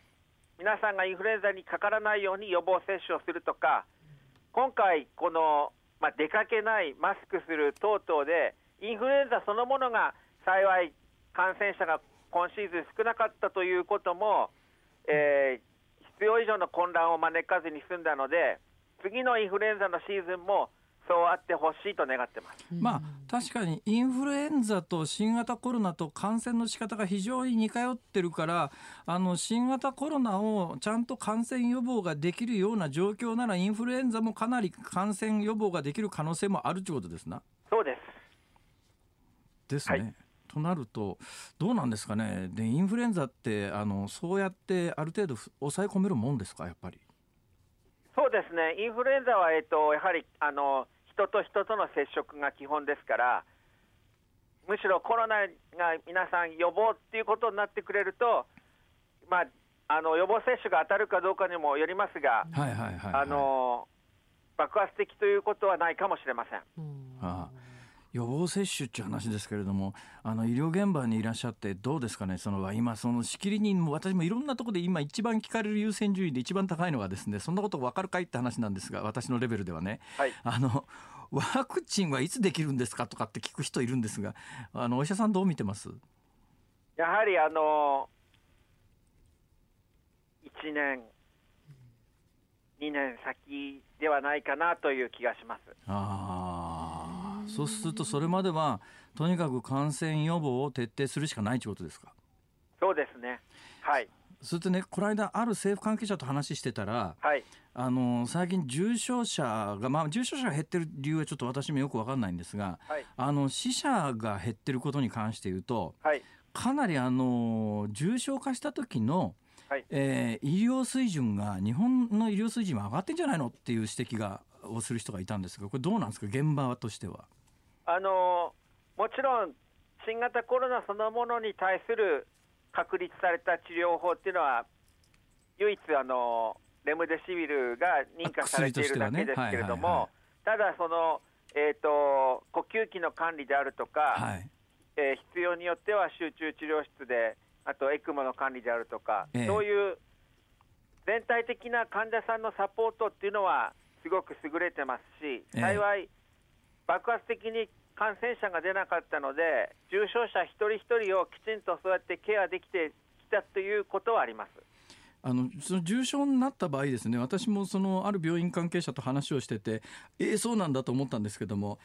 S5: 皆さんがインフルエンザにかからないように予防接種をするとか、今回、この、まあ、出かけない、マスクする等々で、インフルエンザそのものが幸い感染者が今シーズン少なかったということも、えー必要以上の混乱を招かずに済んだので、次のインフルエンザのシーズンもそうあってほしいと願ってます。
S1: まあ確かにインフルエンザと新型コロナと感染の仕方が非常に似通ってるからあの新型コロナをちゃんと感染予防ができるような状況ならインフルエンザもかなり感染予防ができる可能性もあるということですな。
S5: そうです。
S1: ですね。
S5: はい
S1: となるとどうなんですかねでインフルエンザってあのそうやってある程度ふ抑え込めるもんですかやっぱり。
S5: そうですね、インフルエンザは、えっと、やはりあの人と人との接触が基本ですから、むしろコロナが皆さん予防っていうことになってくれると、まあ、あの予防接種が当たるかどうかにもよりますが、
S1: はいはいはい、はい。
S5: あの爆発的ということはないかもしれません。
S1: ああ予防接種っていう話ですけれどもあの医療現場にいらっしゃってどうですかね？その今そのしきりにも私もいろんなところで今一番聞かれる優先順位で一番高いのがですねそんなこと分かるかいって話なんですが私のレベルではね、
S5: はい。
S1: あのワクチンはいつできるんですかとかって聞く人いるんですがあのお医者さんどう見てます？
S5: やはりあの1年、2年先ではないかなという気がします。
S1: ああそうするとそれまではとにかく感染予防を徹底するしかないということですか？
S5: そうですね。はい。
S1: それとねこの間ある政府関係者と話してたら
S5: はい。
S1: あの最近重症者が、まあ、重症者が減ってる理由はちょっと私もよく分かんないんですが、
S5: はい。
S1: あの死者が減ってることに関して言うと
S5: はい。
S1: かなりあの重症化した時の、
S5: はい
S1: えー医療水準が日本の医療水準は上がってんじゃないの？っていう指摘がをする人がいたんですがこれどうなんですか？現場としては。
S5: あのもちろん新型コロナそのものに対する確立された治療法っていうのは、唯一あの、レムデシビルが認可されているだけですけれども、ただその、えー、と、呼吸器の管理であるとか、
S1: はい。
S5: えー必要によっては集中治療室で、あとエクモの管理であるとか、
S1: ええ。
S5: そういう全体的な患者さんのサポートっていうのは、すごく優れてますし、
S1: ええ。
S5: 幸い、爆発的に感染者が出なかったので、重症者一人一人をきちんとそうやってケアできてきたということはあります。
S1: あのその重症になった場合ですね私もそのある病院関係者と話をしててえー、そうなんだと思ったんですけども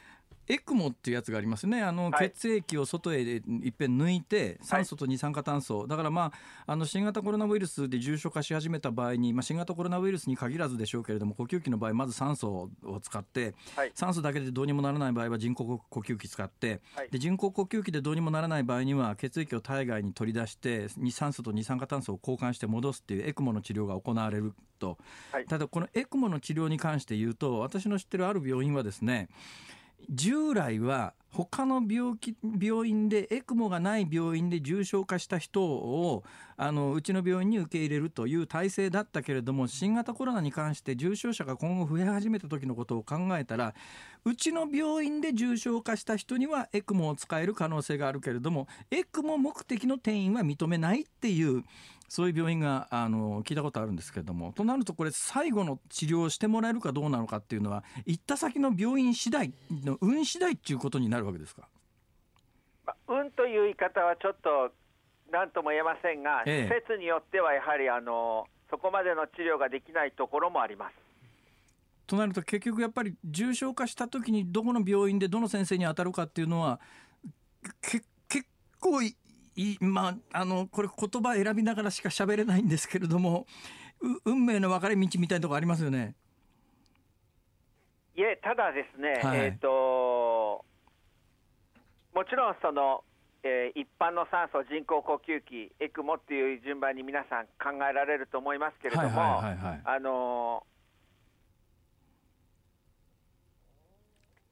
S1: エクモっていうやつがありますね。あの
S5: はい。
S1: 血液を外へいっぺん抜いて酸素と二酸化炭素、だからまああの新型コロナウイルスで重症化し始めた場合に、まあ、新型コロナウイルスに限らずでしょうけれども呼吸器の場合まず酸素を使って、
S5: はい。
S1: 酸素だけでどうにもならない場合は人工呼吸器使って、
S5: はい。
S1: で人工呼吸器でどうにもならない場合には血液を体外に取り出して二酸素と二酸化炭素を交換して戻すっていうエクモの治療が行われると、
S5: はい。
S1: ただこのエクモの治療に関して言うと私の知ってるある病院はですね従来は他の病気病院でエクモがない病院で重症化した人をあのうちの病院に受け入れるという体制だったけれども新型コロナに関して重症者が今後増え始めた時のことを考えたらうちの病院で重症化した人にはエクモを使える可能性があるけれどもエクモ目的の転院は認めないっていうそういう病院があの聞いたことあるんですけれどもとなるとこれ最後の治療をしてもらえるかどうなのかっていうのは行った先の病院次第の運次第っていうことになるわけですか？
S5: まあ運という言い方はちょっと何とも言えませんが、
S1: ええ
S5: 施設によってはやはりあのそこまでの治療ができないところもあります。
S1: となると結局やっぱり重症化した時にどこの病院でどの先生に当たるかっていうのはけ結構いいまああのこれ言葉選びながらしか喋れないんですけれどもう運命の分かれ道みたいなとこありますよね。
S5: いえ、ただですね、
S1: はい
S5: えっ、と、もちろんその、えー一般の酸素、人工呼吸器、エクモっていう順番に皆さん考えられると思いますけれども、
S1: はいはいはいはい
S5: あのー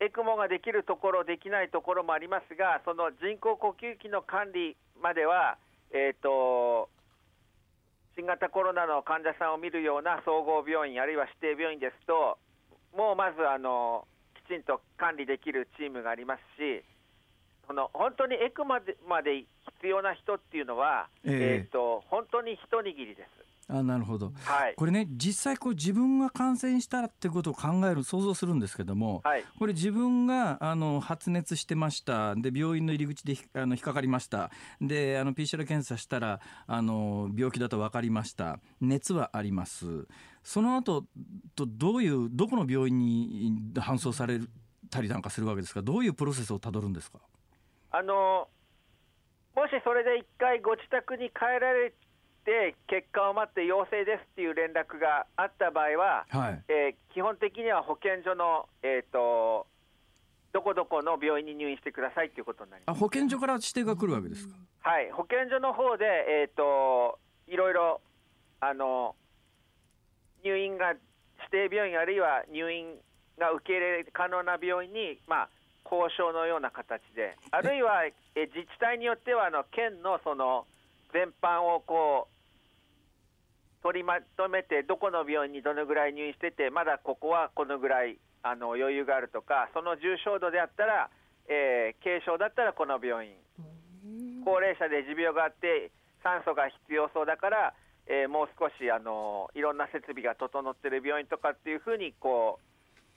S5: エクモができるところ、できないところもありますが、その人工呼吸器の管理までは、えー、と新型コロナの患者さんを見るような総合病院、あるいは指定病院ですと、もうまずあのきちんと管理できるチームがありますし、その本当にエクマでまで必要な人っていうのは、
S1: ええ
S5: えーと本当に一握りです。
S1: あなるほど。
S5: はい。
S1: これね実際こう自分が感染したらってことを考える想像するんですけども、
S5: はい。
S1: これ自分があの発熱してました。で病院の入り口でひあの引っかかりました。であの PCR 検査したらあの病気だと分かりました。熱はあります。その後とどういうどこの病院に搬送されたりなんかするわけですか？どういうプロセスをたどるんですか？
S5: あのもしそれで一回ご自宅に帰られて、結果を待って陽性ですっていう連絡があった場合は、
S1: はい。
S5: えー基本的には保健所の、えー、とどこどこの病院に入院してくださいっていうことになります。
S1: あ保健所から指定が来るわけですか？
S5: はい、保健所の方で、えー、といろいろあの入院が指定病院あるいは入院が受け入れ可能な病院に、まあ、交渉のような形で、あるいはえ自治体によってはあの県のその全般をこう取りまとめて、どこの病院にどのぐらい入院してて、まだここはこのぐらいあの余裕があるとか、その重症度であったら、えー軽症だったらこの病院。高齢者で持病があって酸素が必要そうだから、えーもう少しあのいろんな設備が整っている病院とかっていうふうにこう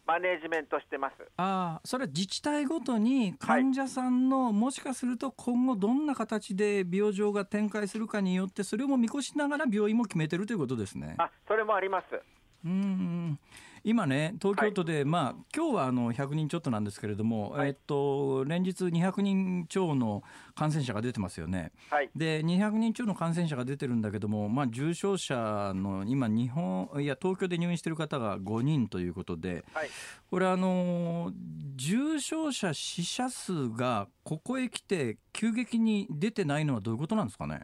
S5: マネージメントしてます。
S1: ああそれは自治体ごとに患者さんの、もしかすると今後どんな形で病状が展開するかによってそれも見越しながら病院も決めてるということですね。
S5: あそれもあります。
S1: うん今ね東京都で、まあ今日はあの100人ちょっとなんですけれども、
S5: はい
S1: えっと連日200人超の感染者が出てますよね。
S5: はい。
S1: で200人超の感染者が出てるんだけども、まあ、重症者の今日本いや東京で入院している方が5人ということで
S5: はい。
S1: これあの重症者死者数がここへ来て急激に出てないのはどういうことなんですかね？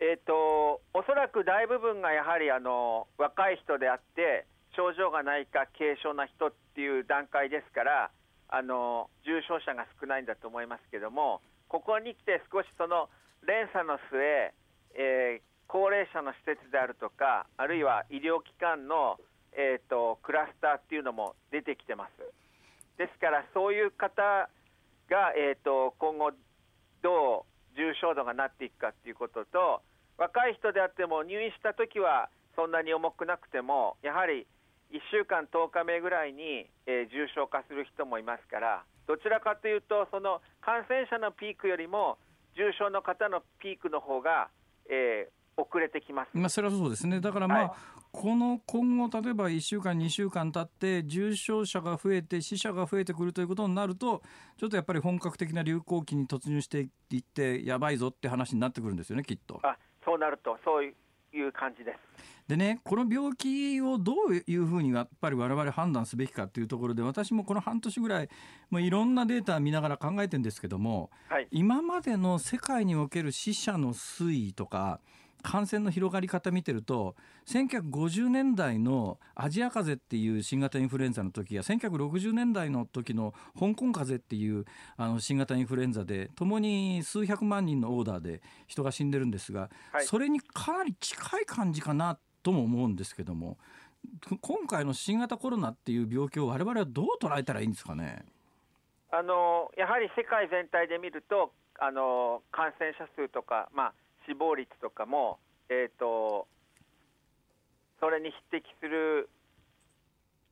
S5: えっ、とおそらく大部分がやはりあの若い人であって症状がないか軽症な人っていう段階ですからあの重症者が少ないんだと思いますけどもここに来て少しその連鎖の末、えー高齢者の施設であるとかあるいは医療機関の、えー、とクラスターっていうのも出てきてます。ですからそういう方が、えー、と今後どう重症度がなっていくかっていうことと若い人であっても入院した時はそんなに重くなくてもやはり1週間10日目ぐらいに、えー重症化する人もいますからどちらかというとその感染者のピークよりも重症の方のピークの方が、えー遅れてきます。
S1: まあ、それはそうですねだからまあ、
S5: はい
S1: この今後例えば1週間2週間経って重症者が増えて死者が増えてくるということになるとちょっとやっぱり本格的な流行期に突入していってやばいぞって話になってくるんですよねきっと。
S5: あそうなるとそういう感じです。
S1: でねこの病気をどういうふうにやっぱり我々判断すべきかっていうところで私もこの半年ぐらいもういろんなデータ見ながら考えてるんですけども
S5: はい、
S1: 今までの世界における死者の推移とか感染の広がり方見てると1950年代のアジア風邪っていう新型インフルエンザの時や1960年代の時の香港風邪っていうあの新型インフルエンザでともに数百万人のオーダーで人が死んでるんですが、
S5: はい。
S1: それにかなり近い感じかなとも思うんですけども今回の新型コロナっていう病気を我々はどう捉えたらいいんですかね？
S5: あのやはり世界全体で見るとあの感染者数とか、まあ、死亡率とかも、えー、とそれに匹敵する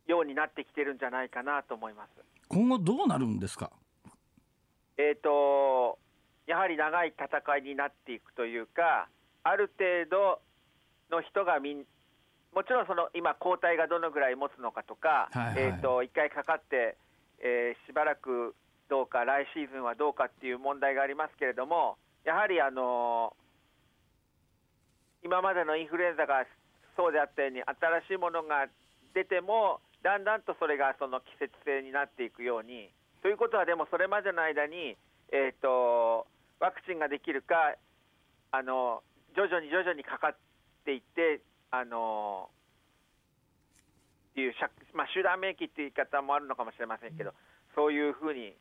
S5: ようになってきてるんじゃないかなと思います。
S1: 今後どうなるんですか？
S5: えー、とやはり長い戦いになっていくというか、ある程度の人がみんもちろんその今、抗体がどのぐらい持つのかとか、
S1: はいはい。
S5: えー、と1回かかって、えーしばらくどうか、来シーズンはどうかっていう問題がありますけれども、やはり、あの今までのインフルエンザがそうであったように、新しいものが出ても、だんだんとそれがその季節性になっていくように、ということは、でもそれまでの間に、えー、とワクチンができるかあの徐々に徐々にかかってていってあのっていう、まあ、集団免疫っていう言い方もあるのかもしれませんけど、そういうふうに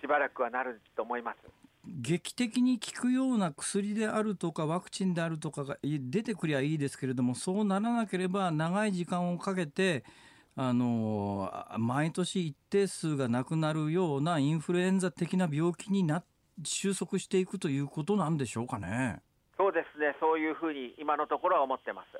S5: しばらくはなると思います。
S1: 劇的に効くような薬であるとかワクチンであるとかが出てくりゃいいですけれどもそうならなければ長い時間をかけてあの毎年一定数がなくなるようなインフルエンザ的な病気にな収束していくということなんでしょうかね。
S5: そうですね、そういうふうに今のところは思ってます。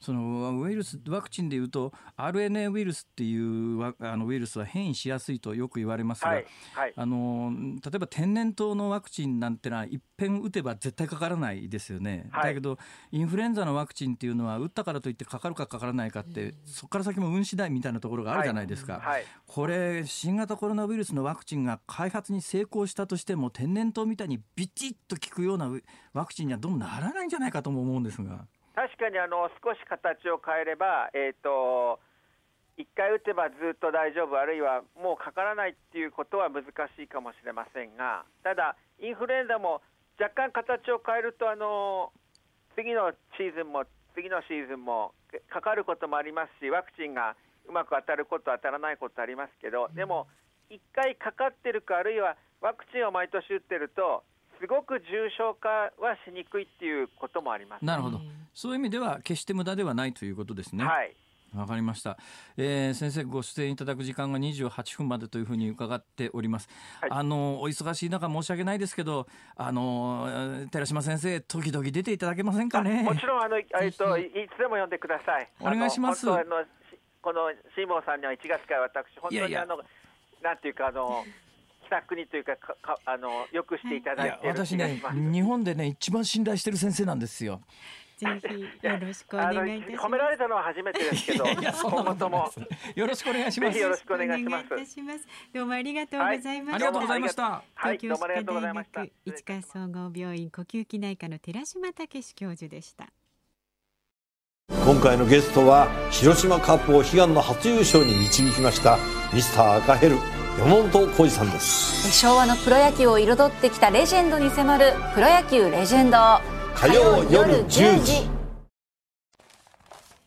S1: そのウイルスワクチンでいうと RNA ウイルスっていうあのウイルスは変異しやすいとよく言われますが、はいはい、あの例えば天然痘のワクチンなんてのは一遍打てば絶対かからないですよね、はい、だけどインフルエンザのワクチンっていうのは打ったからといってかかるかかからないかって、うん、そこから先も運次第みたいなところがあるじゃないですか、これ新型コロナウイルスのワクチンが開発に成功したとしても天然痘みたいにビチッと効くようなワクチンにはどうもならないんじゃないかとも思うんですが。
S5: 確かにあの少し形を変えれば、えーと、1回打てばずっと大丈夫、あるいはもうかからないっていうことは難しいかもしれませんが、ただ、インフルエンザも若干形を変えると、あの次のシーズンも次のシーズンもかかることもありますし、ワクチンがうまく当たること、当たらないことありますけど、でも、1回かかってるか、あるいはワクチンを毎年打ってると、すごく重症化はしにくいっていうこともあります。
S1: なるほど。そういう意味では決して無駄ではないということですね。
S5: はい。
S1: わかりました、えー、先生ご出演いただく時間が28分までというふうに伺っております、はい、あのお忙しい中申し訳ないですけどあの寺島先生時々出ていただけませんかね？
S5: もちろんあの えっといつでも呼んでください。
S1: お願いします。
S5: あのこのシーモンさんには1月から私本当にあのなんていうかあのした国というかかかあのよくしていただいて私
S1: ね日本でね一番信頼してる先生なんですよ。
S2: ぜひよろしくお願いいたします。
S5: 褒められたのは初めてですけど、今後とも
S1: よろしくお願いします。
S5: よろしくお願いします。
S2: どうもありがとうございました。あ
S1: りがとうございました。
S5: 東京歯科大
S2: 学市川総合病院呼吸器内科の寺島武史教授でした。
S3: 今回のゲストは広島カップを悲願の初優勝に導きましたミスター赤ヘル山本浩二さんです
S4: 昭和のプロ野球を彩ってきたレジェンドに迫る「プロ野球レジェンド」
S3: 火曜夜10時。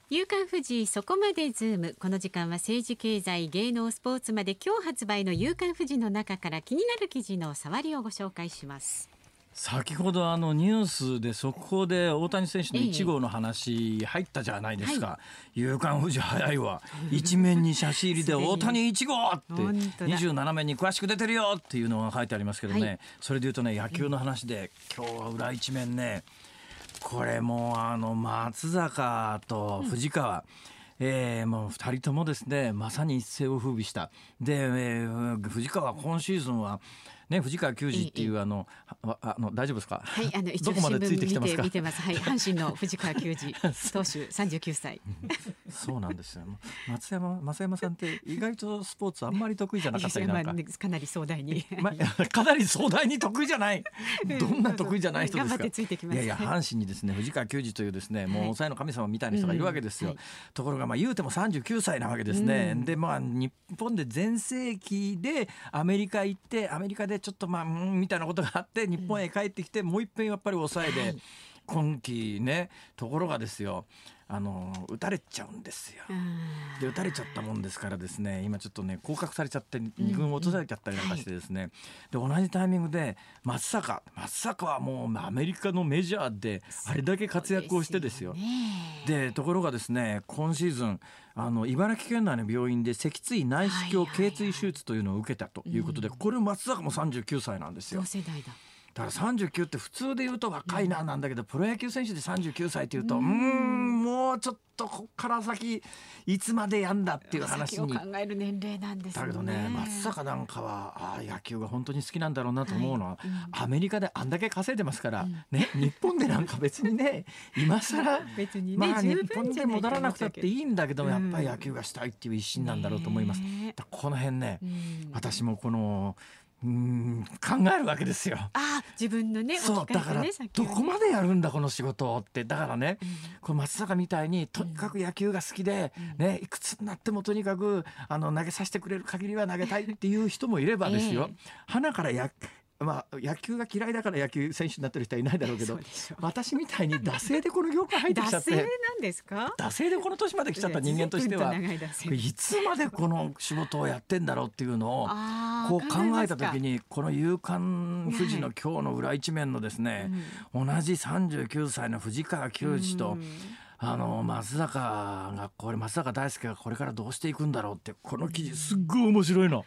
S2: 夕刊フジそこまでズーム。この時間は政治経済芸能スポーツまで今日発売の夕刊フジの中から気になる記事の触りをご紹介します。
S1: 先ほどあのニュースで速報で大谷選手の1号の話入ったじゃないですか、夕刊富士早いわ。一面に写真入りで大谷1号って27面に詳しく出てるよっていうのが書いてありますけどね、それでいうとね野球の話で今日は裏一面ね。これもうあの松坂と藤川、えー、もう2人ともですねまさに一世を風靡した。で、えー、藤川今シーズンはね、藤川球児っていうあの、あの大丈夫ですか？
S2: はい、あの一応新聞見て見てます。はい、阪神の藤川球児投手三十九歳。
S1: そうなんですよ。松山松山さんって意外とスポーツあんまり得意じゃなかったりなんか。
S2: かなり壮大に。
S1: ま かなり壮大に得意じゃない。どんな得意じゃない人ですか？
S2: い
S1: やいや阪神にですね藤川球児というですねもう抑えの神様みたいな人がいるわけですよ。ところがまあ言うても三十九歳なわけですね。でまあ日本で全盛期でアメリカ行ってアメリカでちょっとまあうんみたいなことがあって日本へ帰ってきてもう一遍やっぱり抑えで。今季ねところがですよあの打たれちゃうんですよ。で打たれちゃったもんですからですね今ちょっとね降格されちゃって2軍落とされちゃったりなんかしてですね、で同じタイミングで松坂松坂はもうアメリカのメジャーであれだけ活躍をしてですよ。でところがですね今シーズンあの茨城県内の病院で脊椎内視鏡頸椎手術というのを受けたということで、これ松坂も39歳なんですよ。
S2: 同世代だ
S1: だから39って普通で言うと若いななんだけど、プロ野球選手で39歳っていうとうん。もうちょっとこっから先いつまでやんだっていう話に
S2: 考える年齢なんです、
S1: ね、だけどね松坂なんかはあ野球が本当に好きなんだろうなと思うのは、はい。うん、アメリカであんだけ稼いでますから、うん、ね日本でなんか別にね 今更別に、ね、まあ日本で戻らなくたっていいんだけどやっぱり野球がしたいっていう一心なんだろうと思います。この辺ね、私もこのうん考えるわけですよ。
S2: あ自分のね
S1: そうだからどこまでやるんだこの仕事って。だからね、うん、この松坂みたいにとにかく野球が好きで、うん、ねいくつになってもとにかくあの投げさせてくれる限りは投げたいっていう人もいればですよ、えー、花からやまあ野球が嫌いだから野球選手になってる人はいないだろうけど私みたいに惰性でこの業界入ってきちゃって
S2: 惰性なんですか？
S1: 惰性でこの年まで来ちゃった人間としては
S2: い
S1: つまでこの仕事をやってんだろうっていうのをこう考えた時
S2: に
S1: にこの「夕刊富士」の今日の裏一面のですね同じ39歳の藤川球児とあの松坂がこれ松坂大輔がこれからどうしていくんだろうってこの記事すっごい面白いの。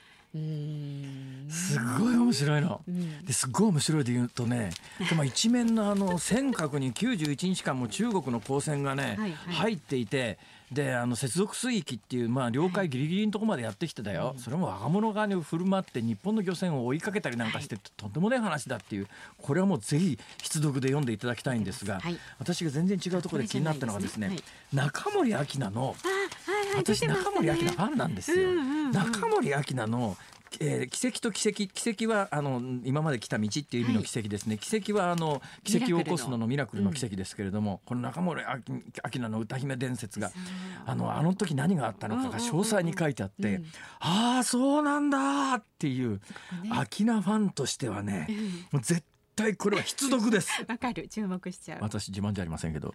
S1: すごい面白いの。ですっごい面白いで言うとね、でも一面のあの尖閣に91日間も中国の光線がね、
S2: はいはい
S1: 入っていて。であの接続水域っていう、まあ、領海ギリギリのところまでやってきてたよ、それも若者側に振る舞って日本の漁船を追いかけたりなんかして、とんでもない話だっていう。これはもうぜひ必読で読んでいただきたいんですが、
S2: はい。
S1: 私が全然違うところで気になったのがですね中森明菜の
S2: あはいはい
S1: 私中森明菜ファンなんですよ。中森明菜のえー奇跡と奇跡奇跡はあの今まで来た道っていう意味の奇跡ですね、奇跡はあの奇跡を起こすののミラクルの奇跡ですけれども、この中森明明菜の歌姫伝説があのあの時何があったのかが詳細に書いてあって、ああそうなんだっていう明菜ファンとしてはね、もう絶対これは必読です。
S2: わかる。注目しちゃう。
S1: 私自慢じゃありませんけど、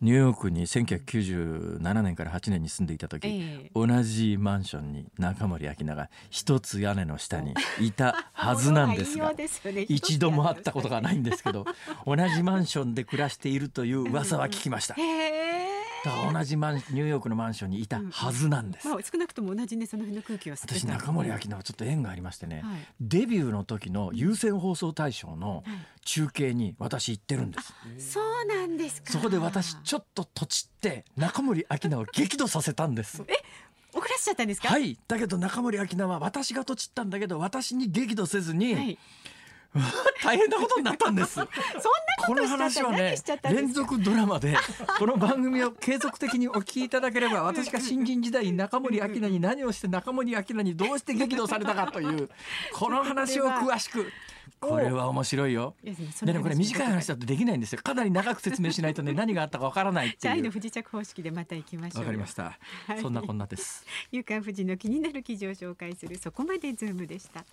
S1: ニューヨークに1997年から8年に住んでいた時、
S2: ええ。
S1: 同じマンションに中森明菜が一つ屋根の下にい。たはずなんですが
S2: すよね。
S1: 一度も会ったことがないんですけど同じマンションで暮らしているという噂は聞きました。
S2: へえ
S1: だから同じマンニューヨークのマンションにいたはずなんです。
S2: まあ少なくとも同じねその辺の空気を吸ってた
S1: 私中森明菜はちょっと縁がありましてね、
S2: はい
S1: デビューの時の有線放送大賞の中継に私行ってるんです。
S2: そうなんですか
S1: そこで私ちょっととちって中森明菜を激怒させたんです。
S2: 怒らしちゃったんですか？
S1: はい。だけど中森明菜は私がとちったんだけど私に激怒せずに、
S2: はい
S1: 大変なことになったんです。
S2: そんな
S1: この話はね連続ドラマでこの番組を継続的にお聞きいただければ 私が新人時代に中森明菜に何をして中森明菜にどうして激怒されたかという この話を詳しくこれは面白いよ。
S2: でも
S1: これ
S2: 話
S1: 短い話だとできないんですよ。かなり長く説明しないとね何があったかわからないっていう
S2: の。不時着方式でまた行きましょう
S1: わかりました。
S2: はい
S1: そんなこんなです。
S2: 夕刊富士の気になる記事を紹介するそこまでズームでした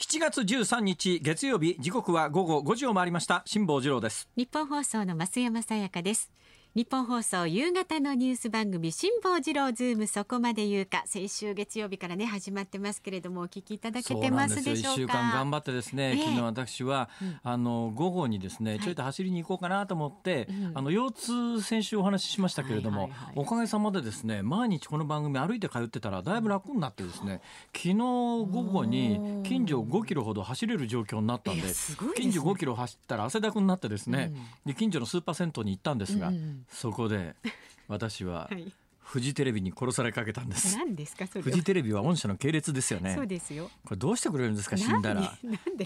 S1: 7月13日月曜日時刻は午後5時を回りました辛坊治郎です。
S2: 日本放送の増山さやかです日本放送夕方のニュース番組辛坊治郎ズームそこまで言うか先週月曜日からね始まってますけれどもお聞きいただけてますでしょうか？
S1: 一週間頑張ってですね、
S2: ええ。
S1: 昨日私は、あの午後にですねちょいと走りに行こうかなと思って、あの腰痛先週お話ししましたけれども、
S2: はいはいはい。
S1: おかげさまでですね毎日この番組歩いて通ってたらだいぶ楽になってですね昨日午後に近所5キロほど走れる状況になったんで
S2: ね。
S1: 近所5キロ走ったら汗だくになってですね、で近所のスーパー銭湯に行ったんですが、そこで私は
S2: はい。
S1: フジテレビに殺されかけたんです。
S2: 何ですかそれ
S1: フ
S2: は
S1: ジテレビは御社の系列ですよね。
S2: そうですよ。
S1: これどうしてくれるんですか死んだら。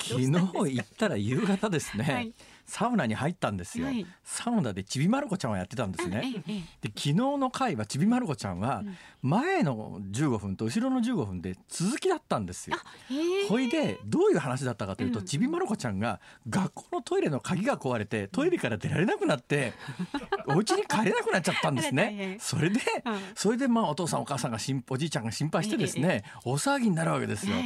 S1: 昨日行ったら夕方ですね、
S2: はい
S1: サウナに入ったんですよ、
S2: はい。
S1: サウナでちびまる子ちゃんをやってたんですね、で昨日の回はちびまる子ちゃんは前の15分と後ろの15分で続きだったんですよ。ほいでどういう話だったかというと、ちびまる子ちゃんが学校のトイレの鍵が壊れてトイレから出られなくなって お家に帰れなくなっちゃったんですね。それで、
S2: うん。
S1: それでまあお父さんお母さんが心おじいちゃんが心配してですね、大騒ぎになるわけですよ。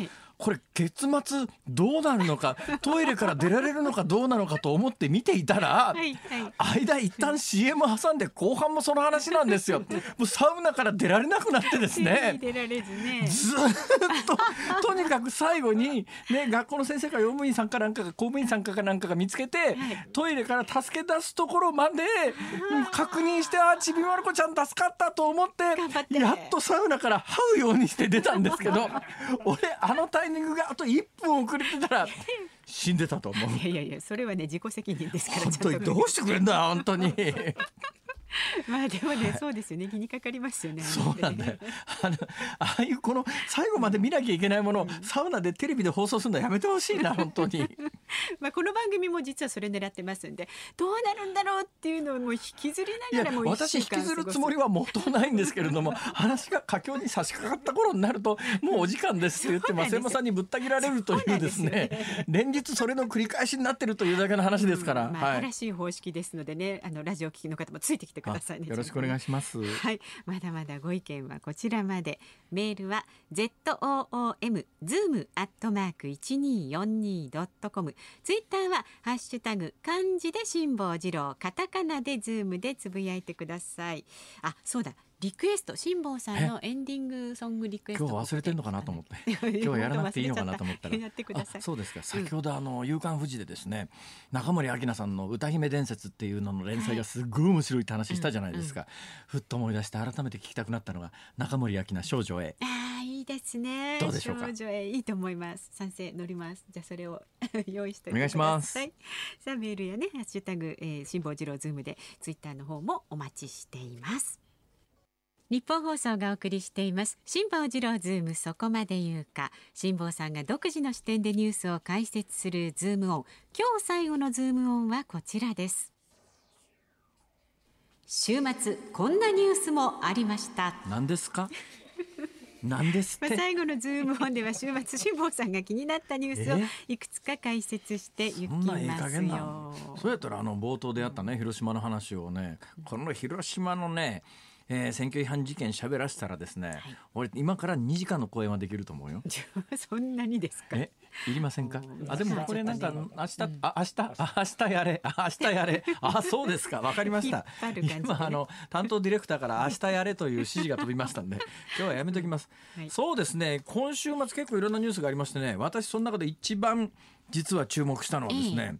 S2: はい
S1: これ結末どうなるのか トイレから出られるのかどうなのかと思って見ていたら、
S2: はいはい。
S1: 間一旦 CM 挟んで後半もその話なんですよ。もうサウナから出られなくなってですね。
S2: 出られずね。
S1: ずーっと とにかく最後に、ね、学校の先生か用務員さんかなんかが公務員さんかなんかが見つけて、トイレから助け出すところまでうん確認してあちびまる子ちゃん助かったと思ってやっとサウナから這うようにして出たんですけど俺あのタイミングがあと1分遅れてたら 死んでたと思う。
S2: いやいやいやそれはね自己責任ですから
S1: 本当にどうしてくれんだ本当に。
S2: まあでもねそうですよね気にかかりますよね
S1: そうなんだよ。あの、ああいうこの最後まで見なきゃいけないものをサウナでテレビで放送するのやめてほしいな、本当に。
S2: まあこの番組も実はそれ狙ってますんでどうなるんだろうっていうのをもう引きずりながらも
S1: 私引きずるつもりはもとないんですけれども 話が佳境に差し掛かった頃になるともうお時間ですって言って増山さんにぶった切られるというですね連日それの繰り返しになってるというだけの話ですから、
S2: うんまあ、
S1: はい
S2: 新しい方式ですのでねあのラジオ聞きの方もついてきてくださいね
S1: あよろしくお願い
S2: し
S1: します。
S2: はい、まだまだご意見はこちらまで。メールは z o o m zoom アットマーク一二四二ドットコム。ツイッターはハッシュタグ漢字で辛坊治郎、カタカナでズームでつぶやいてください。あ、そうだ。リクエスト辛坊さんのエンディングソングリクエスト
S1: 今日忘れてるのかなと思って。
S2: 今
S1: 今日はやらなくていいのかなと思ったら。そうですか。先ほどあの「夕刊フジ」でですね中森明菜さんの「歌姫伝説」っていうのの連載がすっごい面白いって話したじゃないですか、ふっと思い出して改めて聞きたくなったのが中森明菜少女 A。
S2: ああいいですね。
S1: どうでしょうか？
S2: 少女 Aいいと思います。賛成乗ります。じゃあそれを 用意してお
S1: 願いします。
S2: さあメールやねハッシュタグ、えー、辛坊治郎ズームでツイッターの方もお待ちしています。ニッポン放送がお送りしています。辛坊治郎ズームそこまで言うか。辛坊さんが独自の視点でニュースを解説するズームオン。今日最後のズームオンはこちらです。週末こんなニュースもありました。
S1: 何ですか？何です
S2: まあ、最後のズームオンでは週末辛坊さんが気になったニュースを
S1: え？
S2: いくつか解説していきます
S1: 加減な
S2: よ
S1: の？そうやったらあの冒頭でやったね広島の話をねこの広島のねえー選挙違反事件喋らせたらですね、俺今から2時間の講演はできると思うよ。
S2: そんなにですか？
S1: えいりませんか？
S2: うん
S1: あでもこれなんか明日あ明日あ明日やれ。あ明日やれ。あそうですか。わかりました。今あの担当ディレクターから明日やれという指示が飛びましたんで 今日はやめときます、
S2: はい。
S1: そうですね。今週末結構いろんなニュースがありましてね私その中で一番実は注目したのはですね、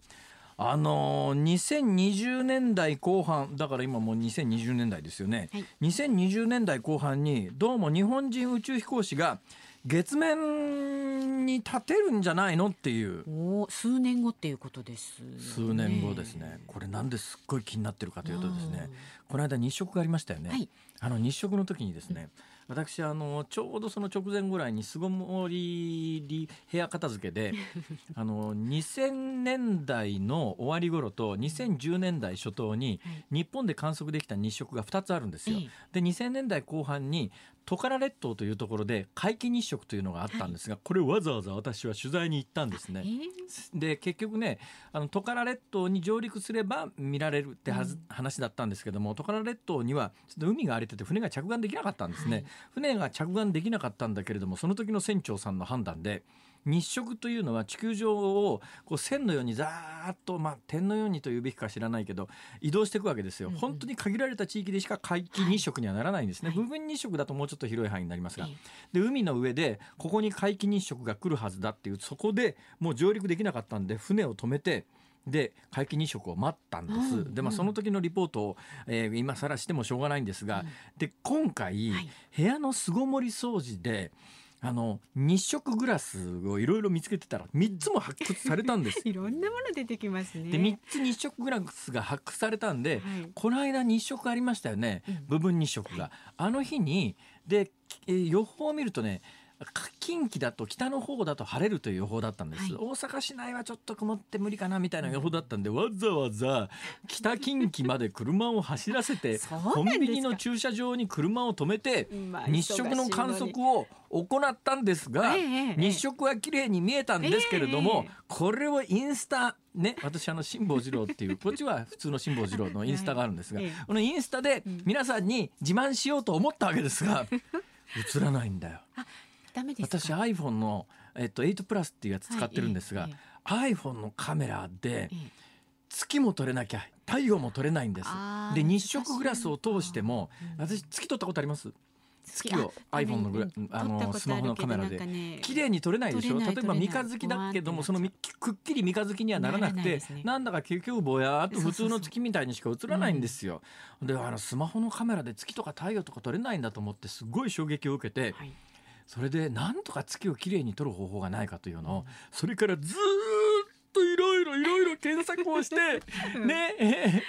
S1: あのー2020年代後半だから今もう2020年代ですよね、
S2: はい。
S1: 2020年代後半にどうも日本人宇宙飛行士が月面に立てるんじゃないのっていう。
S2: お数年後っていうことです、
S1: 数年後ですね。これなんですっごい気になってるかというとですねこの間日食がありましたよね、
S2: はい。
S1: あの日食の時にですね私あのちょうどその直前ぐらいに巣ごもり部屋片付けで あの2000年代の終わり頃と2010年代初頭に日本で観測できた日食が2つあるんですよ。
S2: ええ。
S1: で2000年代後半にトカラ列島というところで皆既日食というのがあったんですが、これをわざわざ私は取材に行ったんですね。
S2: え。ー。
S1: で結局ねあのトカラ列島に上陸すれば見られるってはず、話だったんですけどもトカラ列島にはちょっと海が荒れてて船が着岸できなかったんですね、
S2: はい。
S1: 船が着岸できなかったんだけれどもその時の船長さんの判断で日食というのは地球上をこう線のようにざーっと、まあ、点のようにというべきか知らないけど移動していくわけですよ、
S2: うんうん。
S1: 本当に限られた地域でしか皆既日食にはならないんですね、
S2: はい。
S1: 部分日食だともうちょっと広い範囲になりますが、
S2: え
S1: で海の上でここに皆既日食が来るはずだっていうそこでもう上陸できなかったんで船を止めてで皆既日食を待ったんです、
S2: うん
S1: でまあその時のリポートを、えー今更してもしょうがないんですが、で今回、
S2: はい。
S1: 部屋の巣ごもり掃除であの日食グラスをいろいろ見つけてたら3つも発掘されたんです。
S2: いろんなもの出てきますね。
S1: で3つ日食グラスが発掘されたんで、
S2: はい。
S1: この間日食ありましたよね、部分日食が、あの日にで、えー予報を見るとねか近畿だと北の方だと晴れるという予報だったんです、
S2: はい。
S1: 大阪市内はちょっと曇って無理かなみたいな予報だったんで、わざわざ北近畿まで車を走らせて コンビニの駐車場に車を止めて
S2: まあ
S1: 日食の観測を行ったんですが、日食は綺麗に見えたんですけれども、
S2: ええ。
S1: これをインスタね私あの辛坊治郎っていう こっちは普通の辛坊治郎のインスタがあるんですが、このインスタで皆さんに自慢しようと思ったわけですが、映らないんだよ。私 iPhone の、えっと、8プラスっていうやつ使ってるんですが、
S2: はいえ
S1: iPhone のカメラで
S2: ええ。
S1: 月も撮れなきゃ太陽も撮れないんです。で日食グラスを通しても私月撮ったことあります？月を
S2: あ
S1: iPhone のグラ
S2: うん
S1: あのスマホのカメラで。綺麗に撮れないでしょ？例えば三日月だけどもそのくっきり三日月にはならなくて
S2: な
S1: んだか結局ぼやーっと普通の月みたいにしか映らないんですよ。
S2: うん。
S1: であのスマホのカメラで月とか太陽とか撮れないんだと思ってすごい衝撃を受けて
S2: はい
S1: それでなんとか月をきれいに撮る方法がないかというのをそれからずーっといろいろいろいろ検索をして ねえ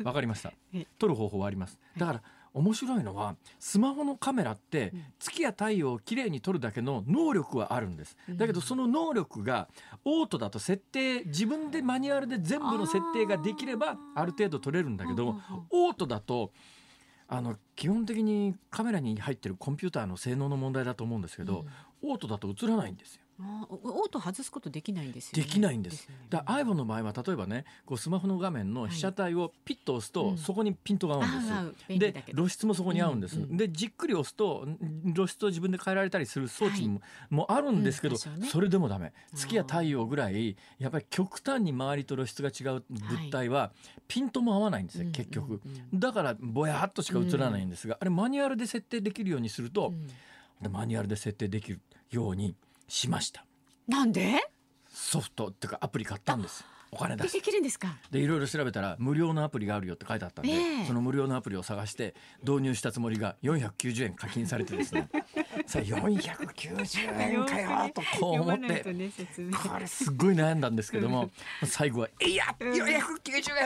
S1: ーわかりました。
S2: え。
S1: 撮る方法はあります。だから面白いのはスマホのカメラって月や太陽をきれいに撮るだけの能力はあるんです。だけどその能力がオートだと設定自分でマニュアルで全部の設定ができればある程度撮れるんだけどオートだとあの基本的にカメラに入ってるコンピューターの性能の問題だと思うんですけど、オートだと映らないんですよ。
S2: オート外すことできないんですよ、ね。
S1: できないんです。
S2: よね。
S1: だ iPhone の場合は例えばねこうスマホの画面の被写体をピッと押すと、
S2: うん。
S1: そこにピントが合うんです。
S2: う便利
S1: で露出もそこに合うんです、
S2: うんうん
S1: でじっくり押すとん露出を自分で変えられたりする装置も,、もあるんですけど、
S2: うんね。
S1: それでもダメ。月や太陽ぐらいやっぱり極端に周りと露出が違う物体はピントも合わないんですよ、
S2: うん
S1: 結局、
S2: うん。
S1: だからぼやっとしか映らないんですが、あれマニュアルで設定できるようにすると、マニュアルで設定できるようにしました。
S2: なんで？
S1: ソフトっていうかアプリ買ったんです。お金出
S2: で
S1: して。
S2: できるんですか？
S1: でいろいろ調べたら無料のアプリがあるよって書いてあったんで、
S2: ええ。
S1: その無料のアプリを探して導入したつもりが490円課金されてですね。さあ490円かよとこう思って。
S2: ね。
S1: これすごい悩んだんですけども最後は「いや490円!」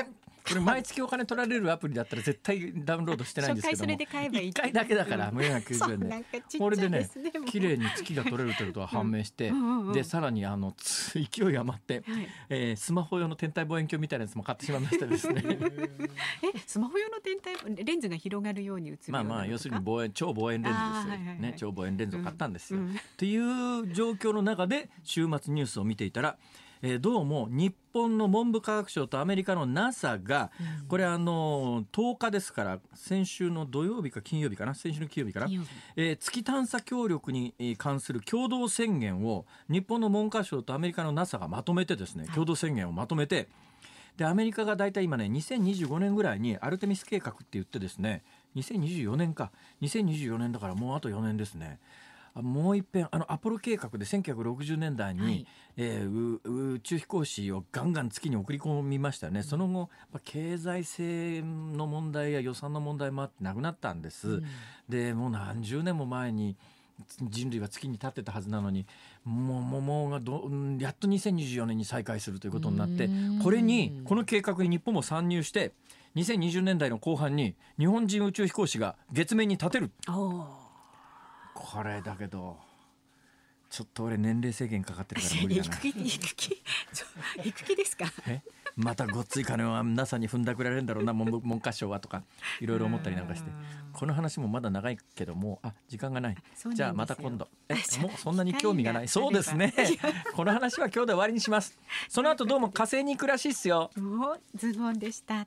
S1: これ毎月お金取られるアプリだったら絶対ダウンロードしてないんですけども
S2: 初回それで買えばいい
S1: 1回だけだから無料な90円でこれでね綺麗に月が取れるということが判明して
S2: うん。うんうん
S1: でさらにあのつ勢い余って、
S2: はい。
S1: えースマホ用の天体望遠鏡みたいなやつも買ってしまいましてですね。
S2: えスマホ用の天体レンズが広がるように
S1: まあまあ要するに望遠超望遠レンズですよ、
S2: あーはいはいはい。
S1: ね超望遠レンズを買ったんですよ。
S2: うん。うん。
S1: っていう状況の中で週末ニュースを見ていたら、えーどうも日本の文部科学省とアメリカの NASA が、これあの10日ですから先週の土曜日か金曜日かな？先週の金曜日かな？えー月探査協力にえー関する共同宣言を日本の文科省とアメリカの NASA がまとめてですね共同宣言をまとめてでアメリカが大体今ね2025年ぐらいにアルテミス計画って言ってですね2024年か。2024年だからもうあと4年ですね。あもう一遍あのアポロ計画で1960年代に、
S2: はい。
S1: えーう宇宙飛行士をガンガン月に送り込みましたよね、その後まあ経済性の問題や予算の問題もあってなくなったんです、でもう何十年も前に人類は月に立ってたはずなのにもうもうがどうんやっと2024年に再開するということになって
S2: うん。
S1: これにこの計画に日本も参入して2020年代の後半に日本人宇宙飛行士が月面に立てる。
S2: おー
S1: これだけどちょっと俺年齢制限かかってるから 無理だな。
S2: 育気育気ちょ育気ですか？
S1: え？またごっつい金は NASA に踏んだくられるんだろうな文部文科省はとかいろいろ思ったりなんかして。この話もまだ長いけどもうあ時間がない。じゃあまた今度。えもうそんなに興味がない。そうですね。この話は今日で終わりにします。その後どうも火星に行くらしいっすよ。
S2: おズボンでした。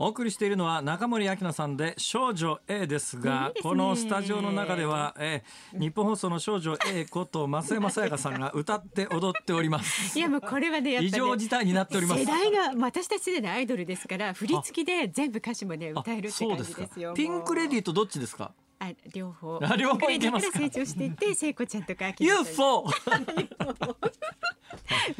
S1: お送りしているのは中森明菜さんで少女 A ですが
S2: ね。
S1: このスタジオの中では、えー日本放送の少女 A こと増山さやかさんが歌って踊っております。
S2: いやもうこれはねやっぱね
S1: 異常事態になっております。
S2: 世代が私たち世代アイドルですから振り付きで全部歌詞もね
S1: あ
S2: 歌えるって
S1: そうですか
S2: 感じですよ。
S1: ピンクレディ
S2: ィ
S1: とどっちですか？
S2: あ両方。
S1: あ両方いけますか？
S2: 成長していって聖子ちゃんとか
S1: UFO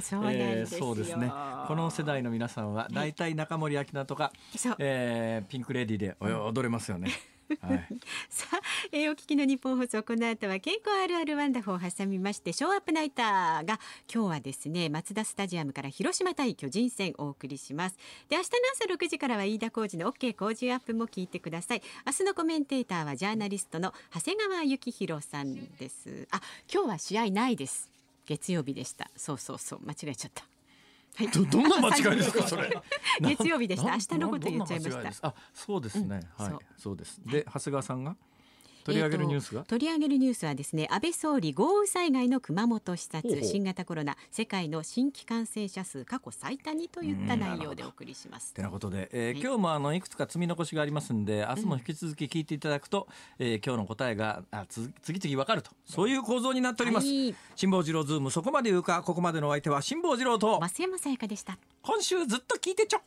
S2: そうなん
S1: え
S2: ですよ、
S1: ーそうですね。この世代の皆さんは大体中森明菜とか、えーピンクレディでお踊れますよね、はい、
S2: さあ、えーお聞きの日本放送この後は健康あるあるワンダフを挟みましてショーアップナイターが今日はですねマツダスタジアムから広島対巨人戦お送りします。で明日の朝6時からは飯田浩二の OK 工事アップも聞いてください。明日のコメンテーターはジャーナリストの長谷川幸宏さんです。あ今日は試合ないです月曜日でした。そうそうそう。間違えちゃった。はい。
S1: どどんな間違いですかそれ。
S2: 月曜日でした。
S1: な
S2: 明日のこと言っちゃいました。
S1: あそうですね、はい。
S2: そう。
S1: そうです。で長谷川さんが？取り上げるニュースが、
S2: えーと取り上げるニュースはですね安倍総理豪雨災害の熊本視察新型コロナ世界の新規感染者数過去最多にといった内容でお送りします。
S1: てなことで、えー
S2: はい。
S1: 今日もあのいくつか積み残しがありますんで明日も引き続き聞いていただくと、えー今日の答えがあつ次々わかると。そういう構造になっております、
S2: はい。
S1: 辛坊治郎ズームそこまで言うかここまでのお相手は辛坊治郎と
S2: 増山さやかでした。
S1: 今週ずっと聞いてちょ